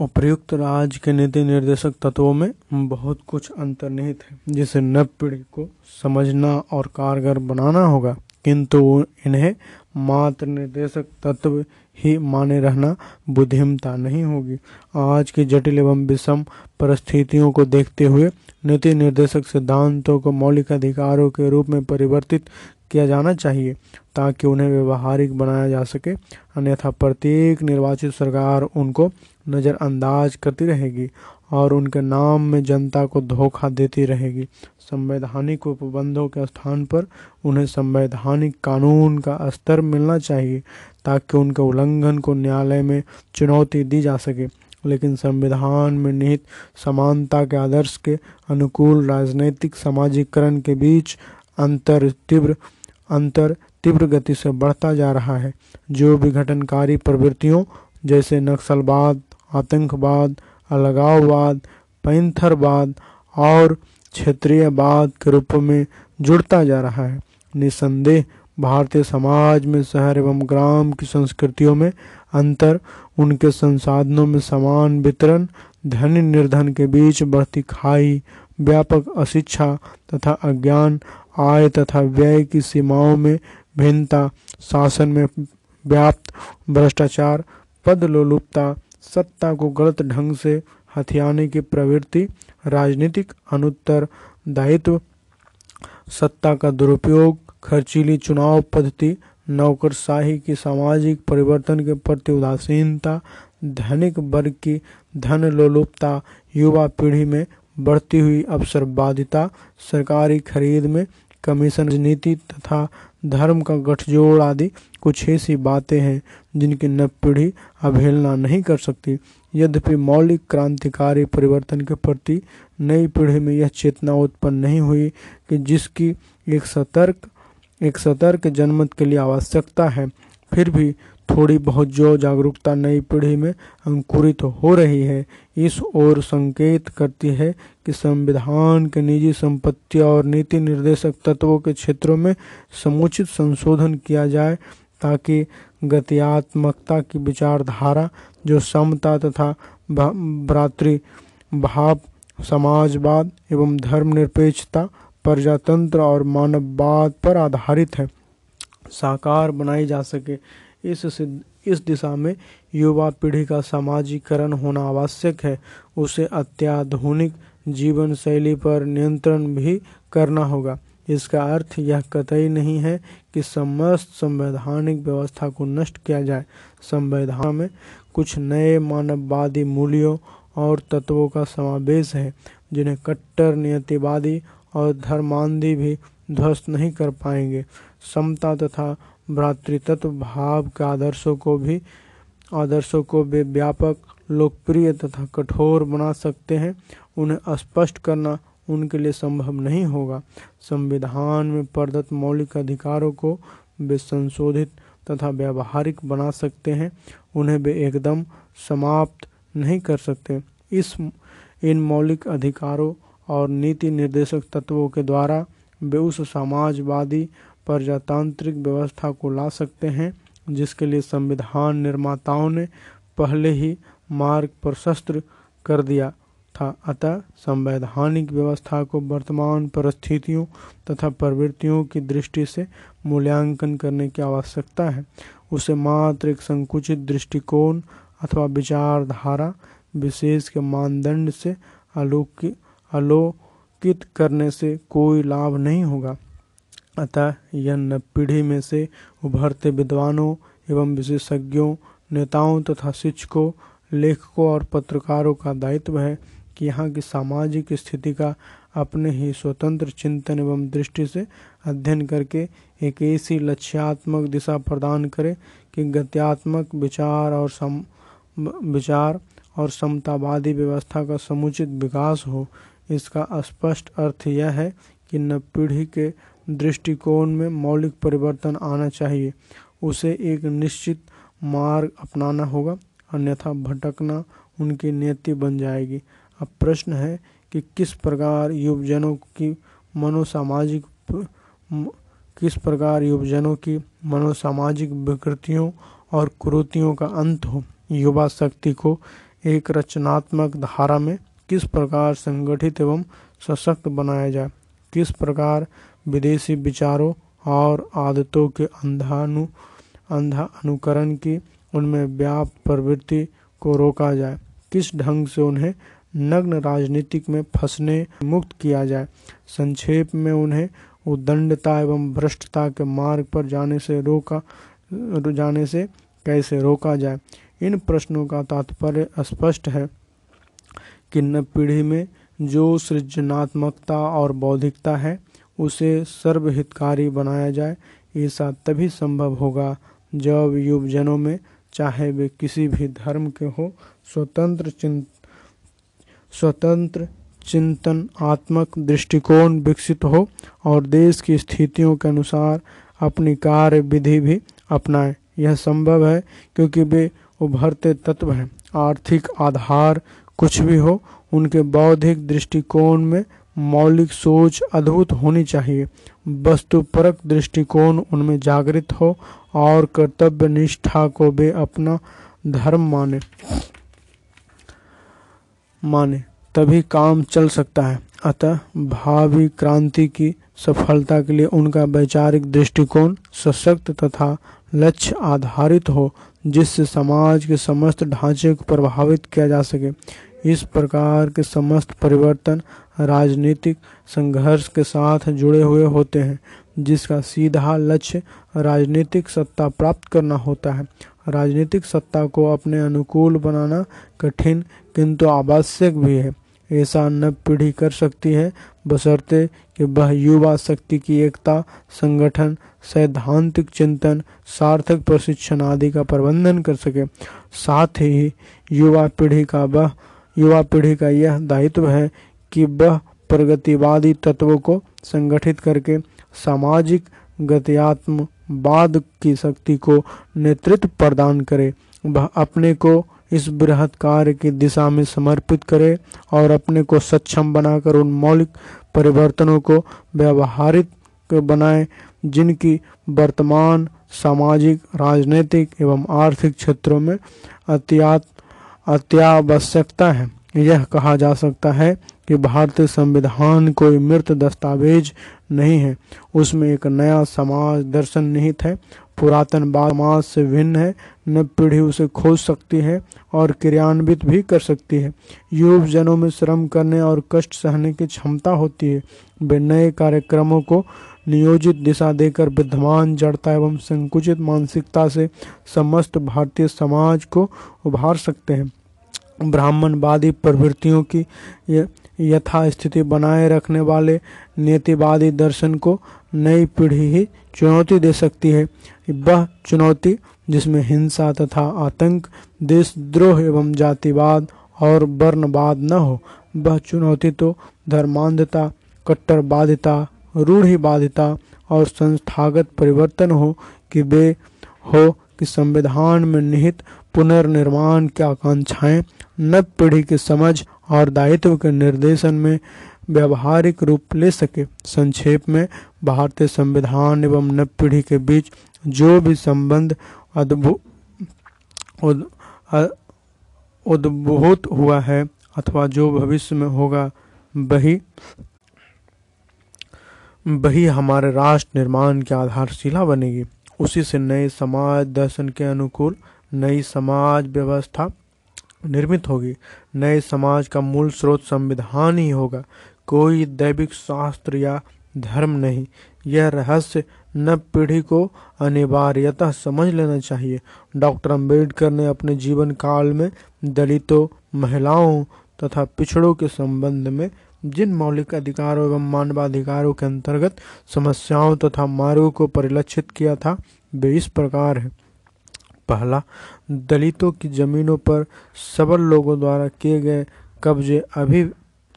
उपर्युक्त राज्य के नीति निर्देशक तत्वों में बहुत कुछ अंतर्निहित है, जिसे नव पीढ़ी को समझना और कारगर बनाना होगा। किंतु इन्हें मात्र निर्देशक तत्व ही माने रहना बुद्धिमता नहीं होगी। आज की जटिल एवं विषम परिस्थितियों को देखते हुए नीति निर्देशक सिद्धांतों को मौलिक अधिकारों के रूप में परिवर्तित किया जाना चाहिए ताकि उन्हें व्यवहारिक बनाया जा सके, अन्यथा प्रत्येक निर्वाचित सरकार उनको नज़रअंदाज करती रहेगी। और उनके नाम में जनता को धोखा देती रहेगी। संवैधानिक उपबंधों के स्थान पर उन्हें संवैधानिक कानून का स्तर मिलना चाहिए, ताकि उनके उल्लंघन को न्यायालय में चुनौती दी जा सके। लेकिन संविधान में निहित समानता के आदर्श के अनुकूल राजनैतिक सामाजिकरण के बीच अंतर तीव्र अंतर तीव्र गति से बढ़ता जा रहा है। जो विघटनकारी प्रवृत्तियों, जैसे नक्सलवाद, आतंकवाद अलगाववाद पैंथरवाद और क्षेत्रीयवाद के रूप में जुड़ता जा रहा है। निसंदेह भारतीय समाज में शहर एवं ग्राम की संस्कृतियों में अंतर, उनके संसाधनों में समान वितरण धन निर्धन के बीच बढ़ती खाई, व्यापक अशिक्षा तथा अज्ञान, आय तथा व्यय की सीमाओं में भिन्नता, शासन में व्याप्त भ्रष्टाचार पद लोलुपता सत्ता को गलत ढंग से हथियाने की प्रवृत्ति, राजनीतिक अनुत्तर दायित्व, सत्ता का दुरुपयोग, खर्चीली चुनाव पद्धति, नौकरशाही की सामाजिक परिवर्तन के प्रति उदासीनता, धनिक वर्ग की धन लोलुपता, युवा पीढ़ी में बढ़ती हुई अवसरवादिता सरकारी खरीद में कमीशन नीति तथा धर्म का गठजोड़ आदि कुछ ऐसी बातें हैं जिनकी नव पीढ़ी अवहेलना नहीं कर सकती। यद्यपि मौलिक क्रांतिकारी परिवर्तन के प्रति नई पीढ़ी में यह चेतना उत्पन्न नहीं हुई कि जिसकी एक सतर्क एक सतर्क जनमत के लिए आवश्यकता है, फिर भी थोड़ी बहुत जो जागरूकता नई पीढ़ी में अंकुरित हो रही है, इस ओर संकेत करती है कि संविधान के निजी संपत्ति और नीति निर्देशक तत्वों के क्षेत्रों में समुचित संशोधन किया जाए ताकि गत्यात्मकता की विचारधारा, जो समता तथा भ्रातृ भाव, समाजवाद एवं धर्मनिरपेक्षता, प्रजातंत्र और मानववाद पर आधारित है। साकार बनाई जा सके इस इस दिशा में युवा पीढ़ी का सामाजिकरण होना आवश्यक है। उसे अत्याधुनिक जीवन शैली पर नियंत्रण भी करना होगा। इसका अर्थ यह कतई नहीं है कि समस्त संवैधानिक व्यवस्था को नष्ट किया जाए। संविधान में कुछ नए मानववादी मूल्यों और तत्वों का समावेश है, जिन्हें कट्टर, नियतिवादी और धर्मांधी भी ध्वस्त नहीं कर पाएँगे। समता तथा भ्रातृत्व भाव के आदर्शों को भी, आदर्शों को भी व्यापक, लोकप्रिय तथा कठोर बना सकते हैं। उन्हें स्पष्ट करना उनके लिए संभव नहीं होगा। संविधान में प्रदत्त मौलिक अधिकारों को वे संशोधित तथा व्यावहारिक बना सकते हैं। उन्हें वे एकदम समाप्त नहीं कर सकते। इस, इन मौलिक अधिकारों और नीति निर्देशक तत्वों के द्वारा वे उस समाजवादी प्रजातांत्रिक व्यवस्था को ला सकते हैं, जिसके लिए संविधान निर्माताओं ने पहले ही मार्ग प्रशस्त कर दिया था। अतः संवैधानिक व्यवस्था को वर्तमान परिस्थितियों तथा प्रवृत्तियों की दृष्टि से मूल्यांकन करने की आवश्यकता है। उसे मात्र एक संकुचित दृष्टिकोण अथवा विचारधारा विशेष के मानदंड से आलोकित आलोकित करने से कोई लाभ नहीं होगा। अतः यह नव पीढ़ी में से उभरते विद्वानों एवं विशेषज्ञों, नेताओं तथा शिक्षकों लेखकों और पत्रकारों का दायित्व है कि यहाँ की सामाजिक स्थिति का अपने ही स्वतंत्र चिंतन एवं दृष्टि से अध्ययन करके एक ऐसी लक्ष्यात्मक दिशा प्रदान करें कि गत्यात्मक विचार और सम, विचार और समतावादी व्यवस्था का समुचित विकास हो। इसका स्पष्ट अर्थ यह है कि नव पीढ़ी के दृष्टिकोण में मौलिक परिवर्तन आना चाहिए। उसे एक निश्चित मार्ग अपनाना होगा, अन्यथा भटकना उनकी नियति बन जाएगी। अब प्रश्न है कि किस प्रकार युवजनों की मनोसामाजिक किस प्रकार युवजनों की मनोसामाजिक विकृतियों और कुरुतियों का अंत हो? युवा शक्ति को एक रचनात्मक धारा में किस प्रकार संगठित एवं सशक्त बनाया जाए? किस प्रकार विदेशी विचारों और आदतों के अंधानु, अंधा अनुकरण की उनमें व्याप्त प्रवृत्ति को रोका जाए। किस ढंग से उन्हें नग्न राजनीतिक में फंसने मुक्त किया जाए? संक्षेप में उन्हें उदंडता एवं भ्रष्टता के मार्ग पर जाने से रोका, जाने से कैसे रोका जाए? इन प्रश्नों का तात्पर्य स्पष्ट है कि नव पीढ़ी में जो सृजनात्मकता और बौद्धिकता है उसे सर्वहितकारी बनाया जाए। ऐसा तभी संभव होगा जब युवजनों में चाहे वे किसी भी धर्म के हो, स्वतंत्र चिंत स्वतंत्र चिंतन आत्मक दृष्टिकोण विकसित हो और देश की स्थितियों के अनुसार अपनी कार्य विधि भी अपनाएँ। यह संभव है क्योंकि वे उभरते तत्व हैं। आर्थिक आधार कुछ भी हो, उनके बौद्धिक दृष्टिकोण में मौलिक सोच अद्भुत होनी चाहिए। वस्तुपरक दृष्टिकोण उनमें जागृत हो और कर्तव्य निष्ठा को वे अपना धर्म माने। माने, तभी काम चल सकता है। अतः भावी क्रांति की सफलता के लिए उनका वैचारिक दृष्टिकोण सशक्त तथा लक्ष्य आधारित हो, जिससे समाज के समस्त ढांचे को प्रभावित किया जा सके। इस प्रकार के समस्त परिवर्तन राजनीतिक संघर्ष के साथ जुड़े हुए होते हैं, जिसका सीधा लक्ष्य राजनीतिक सत्ता प्राप्त करना होता है। राजनीतिक सत्ता को अपने अनुकूल बनाना कठिन, किंतु आवश्यक भी है। ऐसा नव पीढ़ी कर सकती है, बशर्ते कि वह युवा शक्ति की एकता, संगठन, सैद्धांतिक चिंतन, सार्थक प्रशिक्षण आदि का प्रबंधन कर सके। साथ ही युवा पीढ़ी का वह, युवा पीढ़ी का यह दायित्व है कि वह प्रगतिवादी तत्वों को संगठित करके सामाजिक गतियात्मवाद की शक्ति को नेतृत्व प्रदान करे। वह अपने को इस बृहद कार्य की दिशा में समर्पित करे और अपने को सक्षम बनाकर उन मौलिक परिवर्तनों को व्यवहारिक बनाए, जिनकी वर्तमान सामाजिक, राजनीतिक एवं आर्थिक क्षेत्रों में अत्यात, अत्यावश्यकता है। यह कहा जा सकता है कि भारतीय संविधान कोई मृत दस्तावेज़ नहीं है। उसमें एक नया समाज दर्शन निहित है। पुरातन समाज से भिन्न है। नव पीढ़ी उसे खोज सकती है और क्रियान्वित भी कर सकती है। युव जनों में श्रम करने और कष्ट सहने की क्षमता होती है। वे नए कार्यक्रमों को नियोजित दिशा देकर विद्यमान, जड़ता एवं संकुचित मानसिकता से समस्त भारतीय समाज को उभार सकते हैं। ब्राह्मणवादी प्रवृत्तियों की यथास्थिति बनाए रखने वाले नीतिवादी दर्शन को नई पीढ़ी ही चुनौती दे सकती है। वह चुनौती जिसमें हिंसा तथा आतंक, देशद्रोह एवं जातिवाद और वर्णवाद न हो, वह चुनौती तो धर्मांधता, कट्टरवादिता, रूढ़िवादिता और संस्थागत परिवर्तन हो कि वे हो कि संविधान में निहित पुनर्निर्माण की आकांक्षाएँ, नव पीढ़ी की समझ और दायित्व के निर्देशन में व्यवहारिक रूप ले सके। संक्षेप में, भारतीय संविधान एवं नव पीढ़ी के बीच जो भी संबंध उद्भूत हुआ है अथवा जो भविष्य में होगा, वही वही हमारे राष्ट्र निर्माण की आधारशिला बनेगी। उसी से नए समाज दर्शन के अनुकूल, नई समाज व्यवस्था निर्मित होगी। नए समाज का मूल स्रोत संविधान ही होगा। कोई दैविक शास्त्र या धर्म नहीं। यह रहस्य नव पीढ़ी को अनिवार्यतः समझ लेना चाहिए। डॉक्टर अंबेडकर ने अपने जीवन काल में दलितों, महिलाओं तथा पिछड़ों के संबंध में जिन मौलिक अधिकारों एवं मानवाधिकारों के अंतर्गत समस्याओं तथा मार्गों को परिलक्षित किया था, वे इस प्रकार है। पहला, दलितों की जमीनों पर सबल लोगों द्वारा किए गए कब्जे अभी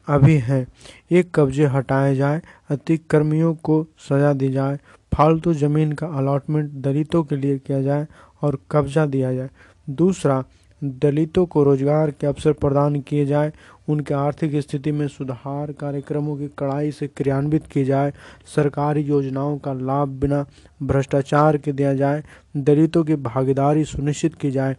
अभी हैं। ये कब्जे हटाए जाए, अतिक्रमियों को सजा दी जाए। फालतू ज़मीन का अलॉटमेंट दलितों के लिए किया जाए और कब्जा दिया जाए। दूसरा, दलितों को रोज़गार के अवसर प्रदान किए जाए उनके आर्थिक स्थिति में सुधार कार्यक्रमों की कड़ाई से क्रियान्वित की जाए, सरकारी योजनाओं का लाभ बिना भ्रष्टाचार के दिया जाए, दलितों की भागीदारी सुनिश्चित की जाए।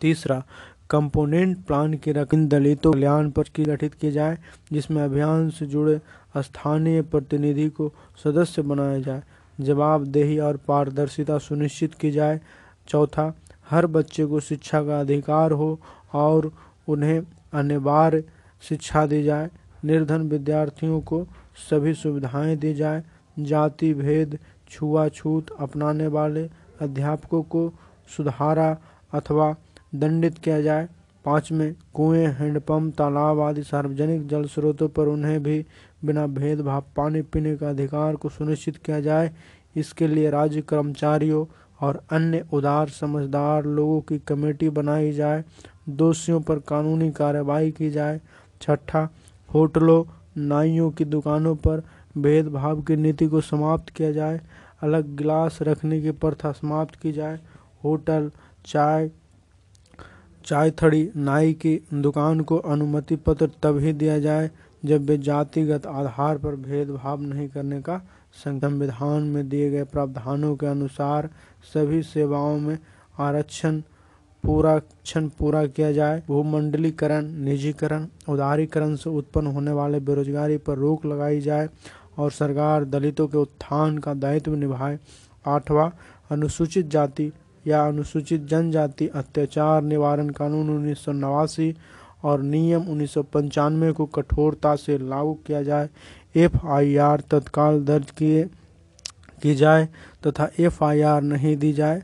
तीसरा, कंपोनेंट प्लान की रकम दलितों कल्याण पर की गठित की जाए, जिसमें अभियान से जुड़े स्थानीय प्रतिनिधि को सदस्य बनाया जाए। जवाबदेही और पारदर्शिता सुनिश्चित की जाए। चौथा, हर बच्चे को शिक्षा का अधिकार हो और उन्हें अनिवार्य शिक्षा दी जाए, निर्धन विद्यार्थियों को सभी सुविधाएँ दी जाए, जाति भेद, छुआछूत अपनाने वाले अध्यापकों को सुधारा अथवा दंडित किया जाए। पाँचवें कुएँ, हैंडपंप, तालाब आदि सार्वजनिक जल स्रोतों पर उन्हें भी बिना भेदभाव पानी पीने का अधिकार को सुनिश्चित किया जाए। इसके लिए राज्य कर्मचारियों और अन्य उदार समझदार लोगों की कमेटी बनाई जाए दोषियों पर कानूनी कार्रवाई की जाए। छठा, होटलों, नाइयों की दुकानों पर भेदभाव की नीति को समाप्त किया जाए। अलग गिलास रखने की प्रथा समाप्त की जाए। होटल, चाय चाय थड़ी नाई की दुकान को अनुमति पत्र तभी दिया जाए, जब वे जातिगत आधार पर भेदभाव नहीं करने का संविधान में दिए गए प्रावधानों के अनुसार सभी सेवाओं में आरक्षण पूरा क्षण पूरा किया जाए। भूमंडलीकरण, निजीकरण, उदारीकरण से उत्पन्न होने वाले बेरोजगारी पर रोक लगाई जाए और सरकार दलितों के उत्थान का दायित्व निभाए। आठवां, अनुसूचित जाति या अनुसूचित जनजाति अत्याचार निवारण कानून उन्नीस सौ नवासी और नियम उन्नीस सौ पंचानवे को कठोरता से लागू किया जाए। एफआईआर तत्काल दर्ज किए, की जाए तथा एफआईआर नहीं दी जाए।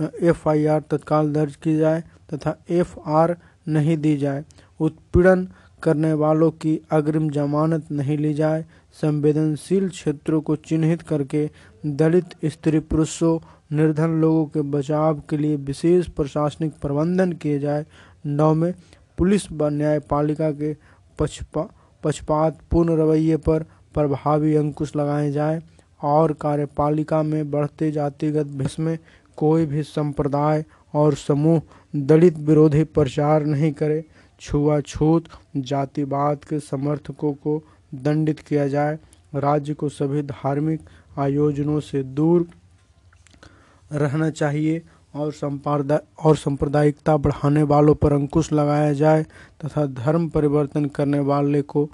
एफआईआर तत्काल दर्ज की जाए तथा एफआर नहीं दी जाए। उत्पीड़न करने वालों की अग्रिम जमानत नहीं ली जाए। संवेदनशील क्षेत्रों को चिन्हित करके दलित, स्त्री, पुरुषों, निर्धन लोगों के बचाव के लिए विशेष प्रशासनिक प्रबंधन किए जाए। नौ में पुलिस व न्यायपालिका के पक्षपा, पक्षपात पूर्ण रवैये पर प्रभावी अंकुश लगाए जाए और कार्यपालिका में बढ़ते जातिगत भेष में कोई भी संप्रदाय और समूह दलित विरोधी प्रचार नहीं करे, छुआछूत जातिवाद के समर्थकों को दंडित किया जाए, राज्य को सभी धार्मिक आयोजनों से दूर रहना चाहिए और संप्रदाय और सांप्रदायिकता बढ़ाने वालों पर अंकुश लगाया जाए तथा धर्म परिवर्तन करने वाले को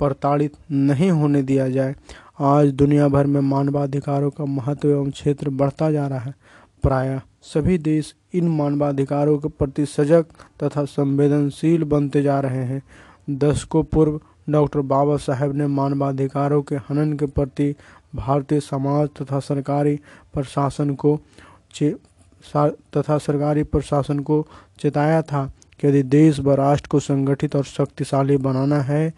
प्रताड़ित नहीं होने दिया जाए। आज दुनिया भर में मानवाधिकारों का महत्व एवं क्षेत्र बढ़ता जा रहा है। प्राय सभी देश इन मानवाधिकारों के प्रति सजग तथा संवेदनशील बनते जा रहे हैं। दशकों पूर्व डॉक्टर बाबा साहेब ने मानवाधिकारों के हनन के प्रति भारतीय समाज तथा सरकारी प्रशासन को चे तथा सरकारी प्रशासन को चेताया था कि यदि देश व राष्ट्र को संगठित और शक्तिशाली बनाना है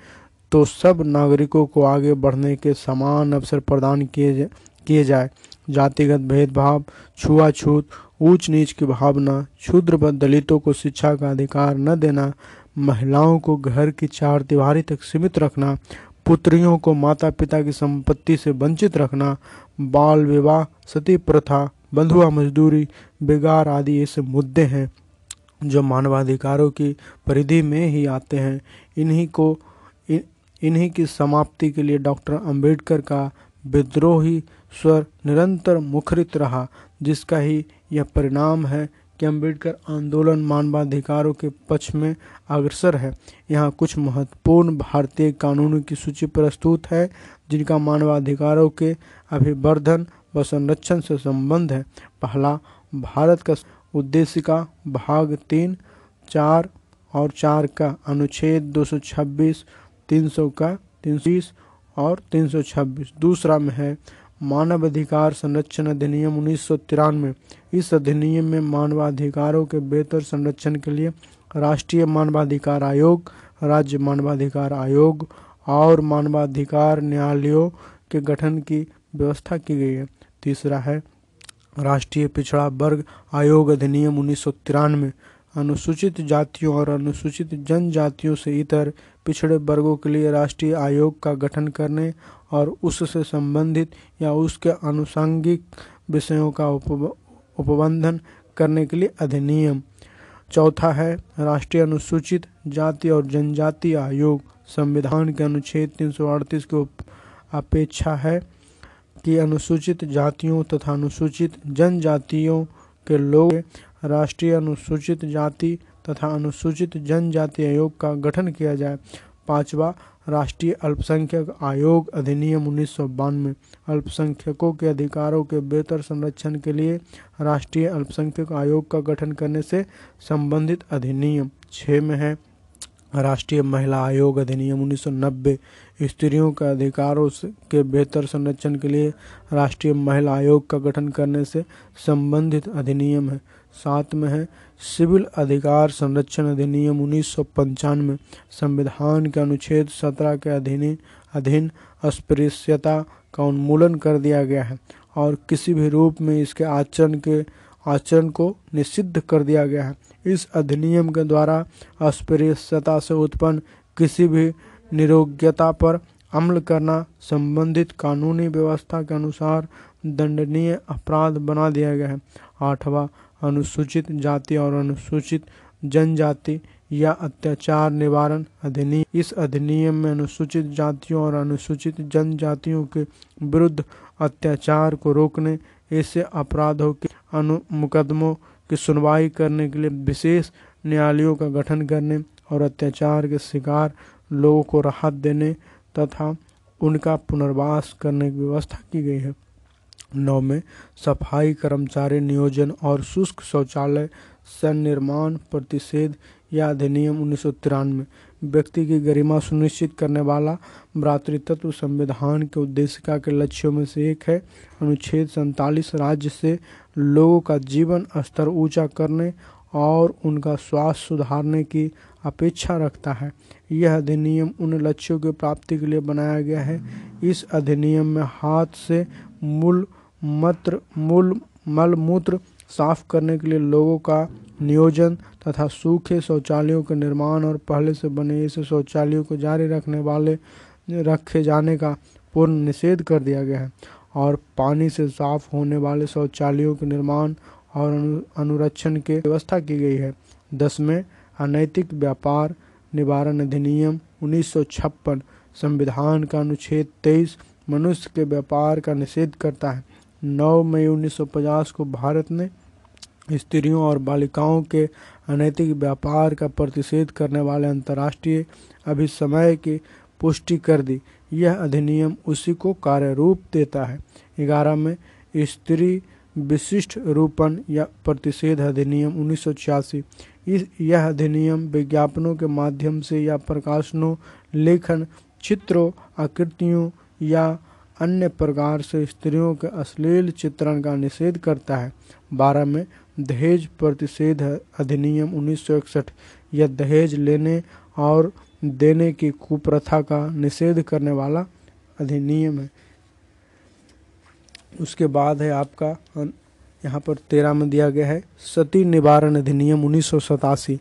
तो सब नागरिकों को आगे बढ़ने के समान अवसर प्रदान किए किए जाए। जातिगत भेदभाव, छुआछूत ऊंच नीच की भावना क्षुद्र व दलितों को शिक्षा का अधिकार न देना, महिलाओं को घर की चार दीवारी तक सीमित रखना, पुत्रियों को माता पिता की संपत्ति से वंचित रखना, बाल विवाह, सती प्रथा, बंधुआ मजदूरी बेगार आदि ऐसे मुद्दे हैं, जो मानवाधिकारों की परिधि में ही आते हैं। इन्हीं को इन्हीं की समाप्ति के लिए डॉक्टर अंबेडकर का विद्रोही स्वर निरंतर मुखरित रहा जिसका ही यह परिणाम है कि अंबेडकर आंदोलन मानवाधिकारों के पक्ष में अग्रसर है। यहाँ कुछ महत्वपूर्ण भारतीय कानूनों की सूची प्रस्तुत है जिनका मानवाधिकारों के अभिवर्धन व संरक्षण से संबंध है। पहला भारत का उद्देश्य का भाग तीन चार और चार का अनुच्छेद 226, 300 का तीन और तीन सौ छब्बीस। दूसरा में है मानव अधिकार संरक्षण अधिनियम उन्नीस तिरानवे। इस अधिनियम में मानवाधिकारों के बेहतर संरक्षण के लिए राष्ट्रीय मानवाधिकार आयोग, राज्य मानवाधिकार आयोग और मानवाधिकार न्यायालयों के गठन की व्यवस्था की गई है। तीसरा है, राष्ट्रीय पिछड़ा वर्ग आयोग अधिनियम उन्नीस तिरानवे। अनुसूचित जातियों और अनुसूचित जनजातियों से इतर पिछड़े वर्गों के लिए राष्ट्रीय आयोग का गठन करने और उससे संबंधित या उसके आनुषंगिक विषयों का उपबंधन करने के लिए अधिनियम। चौथा है, राष्ट्रीय अनुसूचित जाति और जनजाति आयोग संविधान के अनुच्छेद तीन सौ अड़तीस की अपेक्षा है कि अनुसूचित जातियों तथा अनुसूचित जनजातियों के लोग राष्ट्रीय अनुसूचित जाति तथा अनुसूचित जनजाति आयोग का गठन किया जाए। पांचवा राष्ट्रीय अल्पसंख्यक आयोग अधिनियम उन्नीस बानवे, अल्पसंख्यकों के अधिकारों के बेहतर संरक्षण के लिए राष्ट्रीय अल्पसंख्यक आयोग का गठन करने से संबंधित अधिनियम छः में है। राष्ट्रीय महिला आयोग अधिनियम 1990 स्त्रियों के अधिकारों के बेहतर संरक्षण के लिए राष्ट्रीय महिला आयोग का गठन करने से संबंधित अधिनियम है। साथ में है सिविल अधिकार संरक्षण अधिनियम उन्नीस संविधान के अनुच्छेद 17 के अधीन अधीन अस्पृश्यता का उन्मूलन कर दिया गया है और किसी भी रूप में इसके आचरण के, आचरण को निषिद्ध कर दिया गया है। इस अधिनियम के द्वारा अस्पृश्यता से उत्पन्न किसी भी निरोग्यता पर अमल करना संबंधित कानूनी व्यवस्था के अनुसार दंडनीय अपराध बना दिया गया है। आठवां अनुसूचित जाति और अनुसूचित जनजाति या अत्याचार निवारण अधिनियम। इस अधिनियम में अनुसूचित जातियों और अनुसूचित जनजातियों के विरुद्ध अत्याचार को रोकने ऐसे अपराधों के अनु मुकदमों की सुनवाई करने के लिए विशेष न्यायालयों का गठन करने और अत्याचार के शिकार लोगों को राहत देने तथा उनका पुनर्वास करने की व्यवस्था की गई है। नौ में सफ़ाई, कर्मचारी, नियोजन और शुष्क शौचालय निर्माण प्रतिषेध या अधिनियम उन्नीस सौ तिरानवे। व्यक्ति की गरिमा सुनिश्चित करने वाला भ्रातृत्व संविधान के उद्देशिका के लक्ष्यों में से एक है। अनुच्छेद सैतालीस राज्य से लोगों का जीवन स्तर ऊँचा करने और उनका स्वास्थ्य सुधारने की अपेक्षा रखता है। यह अधिनियम उन लक्ष्यों की प्राप्ति के लिए बनाया गया है। इस अधिनियम में हाथ से मूल मत्र, मूल, मल, मूत्र साफ़ करने के लिए लोगों का नियोजन तथा सूखे शौचालयों के निर्माण और पहले से बने ऐसे शौचालयों को जारी रखने वाले, रखे जाने का पूर्ण निषेध कर दिया गया है और पानी से साफ़ होने वाले शौचालयों के निर्माण और अनुरक्षण की व्यवस्था की गई है। दस में अनैतिक व्यापार निवारण अधिनियम उन्नीस सौ छप्पन संविधान का अनुच्छेद तेईस मनुष्य के व्यापार का निषेध करता है। 9 मई 1950 को भारत ने स्त्रियों और बालिकाओं के अनैतिक व्यापार का प्रतिषेध करने वाले अंतर्राष्ट्रीय अभिसमय की पुष्टि कर दी। यह अधिनियम उसी को कार्य रूप देता है। ग्यारह में स्त्री विशिष्ट रूपन या प्रतिषेध अधिनियम उन्नीस सौ छियासी। इस, यह अधिनियम विज्ञापनों के माध्यम से या प्रकाशनों, लेखन, चित्रों, आकृतियों या अन्य प्रकार से स्त्रियों के अश्लील चित्रण का निषेध करता है। बारह में, दहेज प्रतिषेध अधिनियम उन्नीस यह दहेज लेने और देने की कुप्रथा का निषेध करने वाला अधिनियम है। उसके बाद है आपका, यहाँ पर तेरह में दिया गया है, सती निवारण अधिनियम उन्नीस सौ सतासी।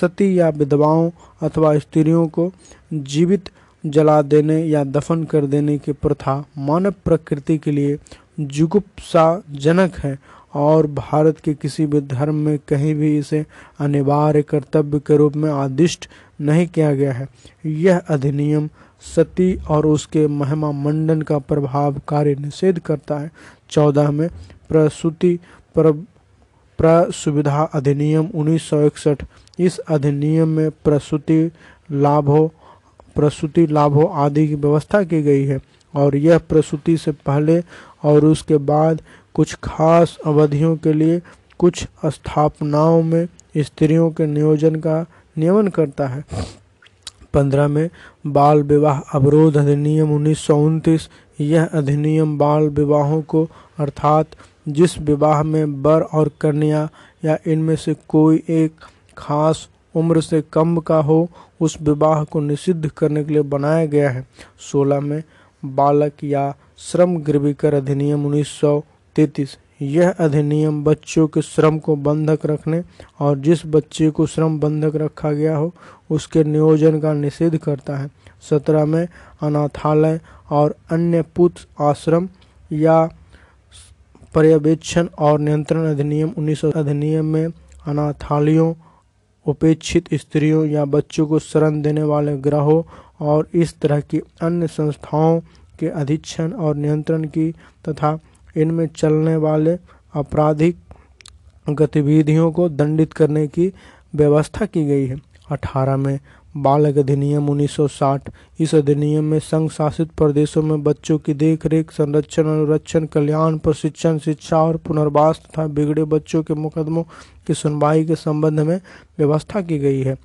सती या विधवाओं अथवा स्त्रियों को जीवित जला देने या दफन कर देने की प्रथा मानव प्रकृति के लिए जुगुप्साजनक है और भारत के किसी भी धर्म में कहीं भी इसे अनिवार्य कर्तव्य के रूप में आदिष्ट नहीं किया गया है। यह अधिनियम सती और उसके महिमा मंडन का प्रभावकारी निषेध करता है। चौदह में प्रसूति पर, प्रसुविधा अधिनियम उन्नीस सौ इकसठ। इस अधिनियम में प्रसूति लाभों प्रसूति, लाभों आदि की व्यवस्था की गई है और यह प्रसूति से पहले और उसके बाद कुछ खास अवधियों के लिए कुछ स्थापनाओं में स्त्रियों के नियोजन का नियमन करता है। पंद्रह में बाल विवाह अवरोध अधिनियम उन्नीस सौ उनतीस। यह अधिनियम बाल विवाहों को अर्थात जिस विवाह में वर और कन्या या इनमें से कोई एक खास उम्र से कम का हो, उस विवाह को निषिद्ध करने के लिए बनाया गया है। सोलह में बालक या श्रम गिरवीकर अधिनियम उन्नीस सौ तैतीस। यह अधिनियम बच्चों के श्रम को बंधक रखने और जिस बच्चे को श्रम बंधक रखा गया हो, उसके नियोजन का निषेध करता है। सत्रह में अनाथालय और अन्य पुत्र आश्रम या पर्यवेक्षण और नियंत्रण अधिनियम उन्नीस सौ अधिनियम में अनाथालयों उपेक्षित स्त्रियों या बच्चों को शरण देने वाले ग्रहों और इस तरह की अन्य संस्थाओं के अधीक्षण और नियंत्रण की तथा इनमें चलने वाले आपराधिक गतिविधियों को दंडित करने की व्यवस्था की गई है। अठारह में बालक अधिनियम 1960 इस अधिनियम में संघ शासित प्रदेशों में बच्चों की देखरेख, संरक्षण, अनुरक्षण, कल्याण, प्रशिक्षण, शिक्षा और पुनर्वास तथा बिगड़े बच्चों के मुकदमों की सुनवाई के संबंध में व्यवस्था की गई है।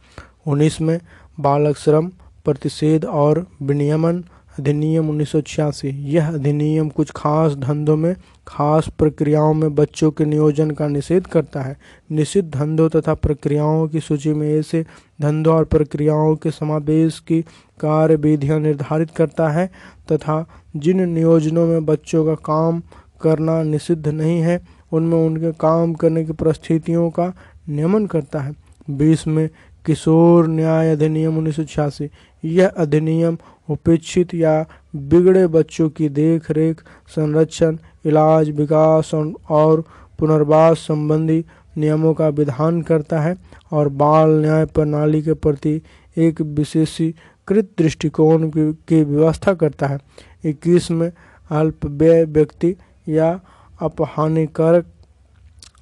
उन्नीस में बालक श्रम, प्रतिषेध और विनियमन अधिनियम उन्नीस सौ छियासी। यह अधिनियम कुछ खास धंधों में, खास प्रक्रियाओं में बच्चों के नियोजन का निषेध करता है। निषिद्ध धंधों तथा प्रक्रियाओं की सूची में ऐसे धंधों और प्रक्रियाओं के समावेश की कार्य विधियाँ निर्धारित करता है तथा जिन नियोजनों में बच्चों का काम करना निषिद्ध नहीं है, उनमें उनके काम करने की परिस्थितियों का नियमन करता है। बीस में किशोर न्याय अधिनियम उन्नीस सौ छियासी। यह अधिनियम उपेक्षित या बिगड़े बच्चों की देख रेख संरक्षण, इलाज, विकास और पुनर्वास संबंधी नियमों का विधान करता है और बाल न्याय प्रणाली के प्रति एक विशेषीकृत दृष्टिकोण की व्यवस्था करता है। इक्कीस में अल्प व्यय व्यक्ति या अपहानिकारक,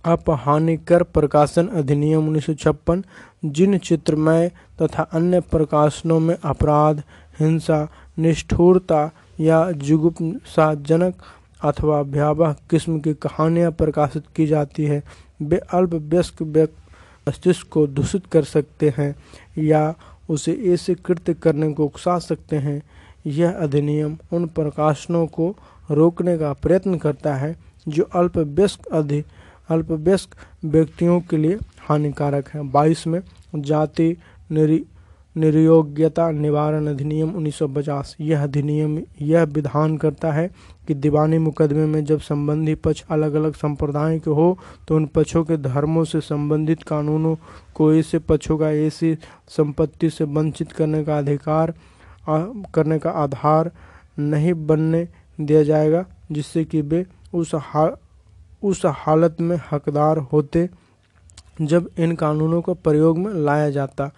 अपहानिकर प्रकाशन अधिनियम उन्नीस सौ छप्पन, जिन चित्रमय तथा अन्य प्रकाशनों में अपराध हिंसा, निष्ठुरता या जुगुप्साजनक अथवा भयावह किस्म की कहानियाँ प्रकाशित की जाती है। वे अल्प व्यस्क मस्तिष्क को दूषित कर सकते हैं या उसे ऐसे कृत्य करने को उकसा सकते हैं। यह अधिनियम उन प्रकाशनों को रोकने का प्रयत्न करता है जो अल्प व्यस्क अधि, अल्पवयस्क व्यक्तियों के लिए हानिकारक है। बाईस में जाति निरी निर्योग्यता निवारण अधिनियम उन्नीस सौ पचास। यह अधिनियम यह विधान करता है कि दीवानी मुकदमे में जब संबंधी पक्ष अलग अलग संप्रदाय के हो तो उन पक्षों के धर्मों से संबंधित कानूनों को ऐसे पक्षों का ऐसी संपत्ति से वंचित करने का अधिकार आ, करने का आधार नहीं बनने दिया जाएगा जिससे कि वे उस हा, उस हालत में हकदार होते जब इन कानूनों को प्रयोग में लाया जाता।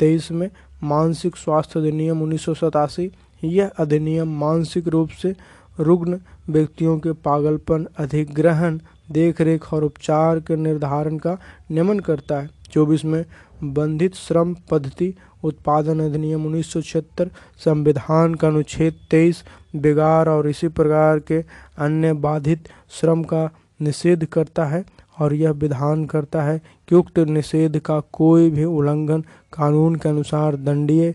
तेईस में मानसिक स्वास्थ्य अधिनियम उन्नीस सौ सतासी, यह अधिनियम मानसिक रूप से रुग्ण व्यक्तियों के पागलपन, अधिग्रहण, देखरेख और उपचार के निर्धारण का नियमन करता है। चौबीस में बंधित श्रम पद्धति उत्पादन अधिनियम उन्नीस सौ छिहत्तर, संविधान का अनुच्छेद तेईस बिगाड़ और इसी प्रकार के अन्य बाधित श्रम का निषेध करता है। और यह विधान करता है कि उक्त निषेध का कोई भी उल्लंघन कानून के अनुसार दंडीय,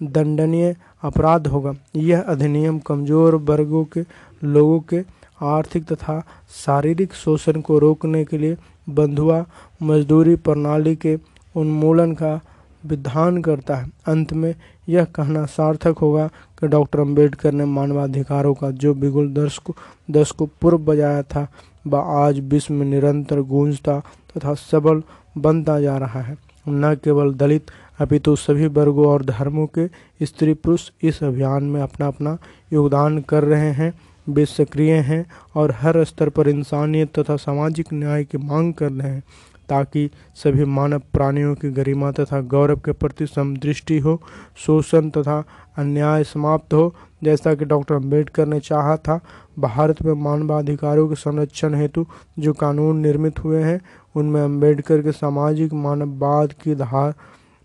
दंडनीय अपराध होगा। यह अधिनियम कमज़ोर वर्गों के, लोगों के आर्थिक तथा शारीरिक शोषण को रोकने के लिए बंधुआ मजदूरी प्रणाली के उन्मूलन का विधान करता है। अंत में यह कहना सार्थक होगा कि डॉक्टर अंबेडकर ने मानवाधिकारों का जो बिगुल दस को दस को पूर्व बजाया था व आज विश्व में निरंतर गूंजता तथा सबल बनता जा रहा है। न केवल दलित, अपितु तो सभी वर्गों और धर्मों के स्त्री पुरुष इस अभियान में अपना अपना योगदान कर रहे हैं वे सक्रिय हैं और हर स्तर पर इंसानियत तथा सामाजिक न्याय की मांग कर रहे हैं, ताकि सभी मानव प्राणियों की गरिमा तथा गौरव के प्रति समदृष्टि हो, शोषण तथा अन्याय समाप्त हो, जैसा कि डॉक्टर अंबेडकर ने चाहा था। भारत में मानवाधिकारों के संरक्षण हेतु जो कानून निर्मित हुए हैं, उनमें अंबेडकर के सामाजिक मानववाद की धार,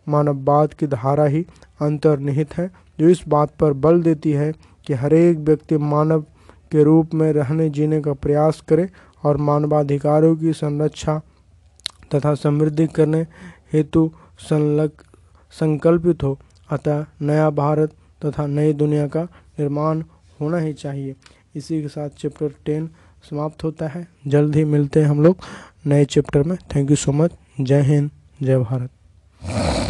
मानववाद की धारा ही अंतर्निहित है, जो इस बात पर बल देती है कि हरेक व्यक्ति मानव के रूप में रहने जीने का प्रयास करे और मानवाधिकारों की संरक्षा तथा समृद्धि करने हेतु संलग, संकल्पित हो। अतः नया भारत तथा नई दुनिया का निर्माण होना ही चाहिए। इसी के साथ चैप्टर टेन समाप्त होता है। जल्द ही मिलते हैं हम लोग नए चैप्टर में। थैंक यू सो मच जय हिंद, जय भारत।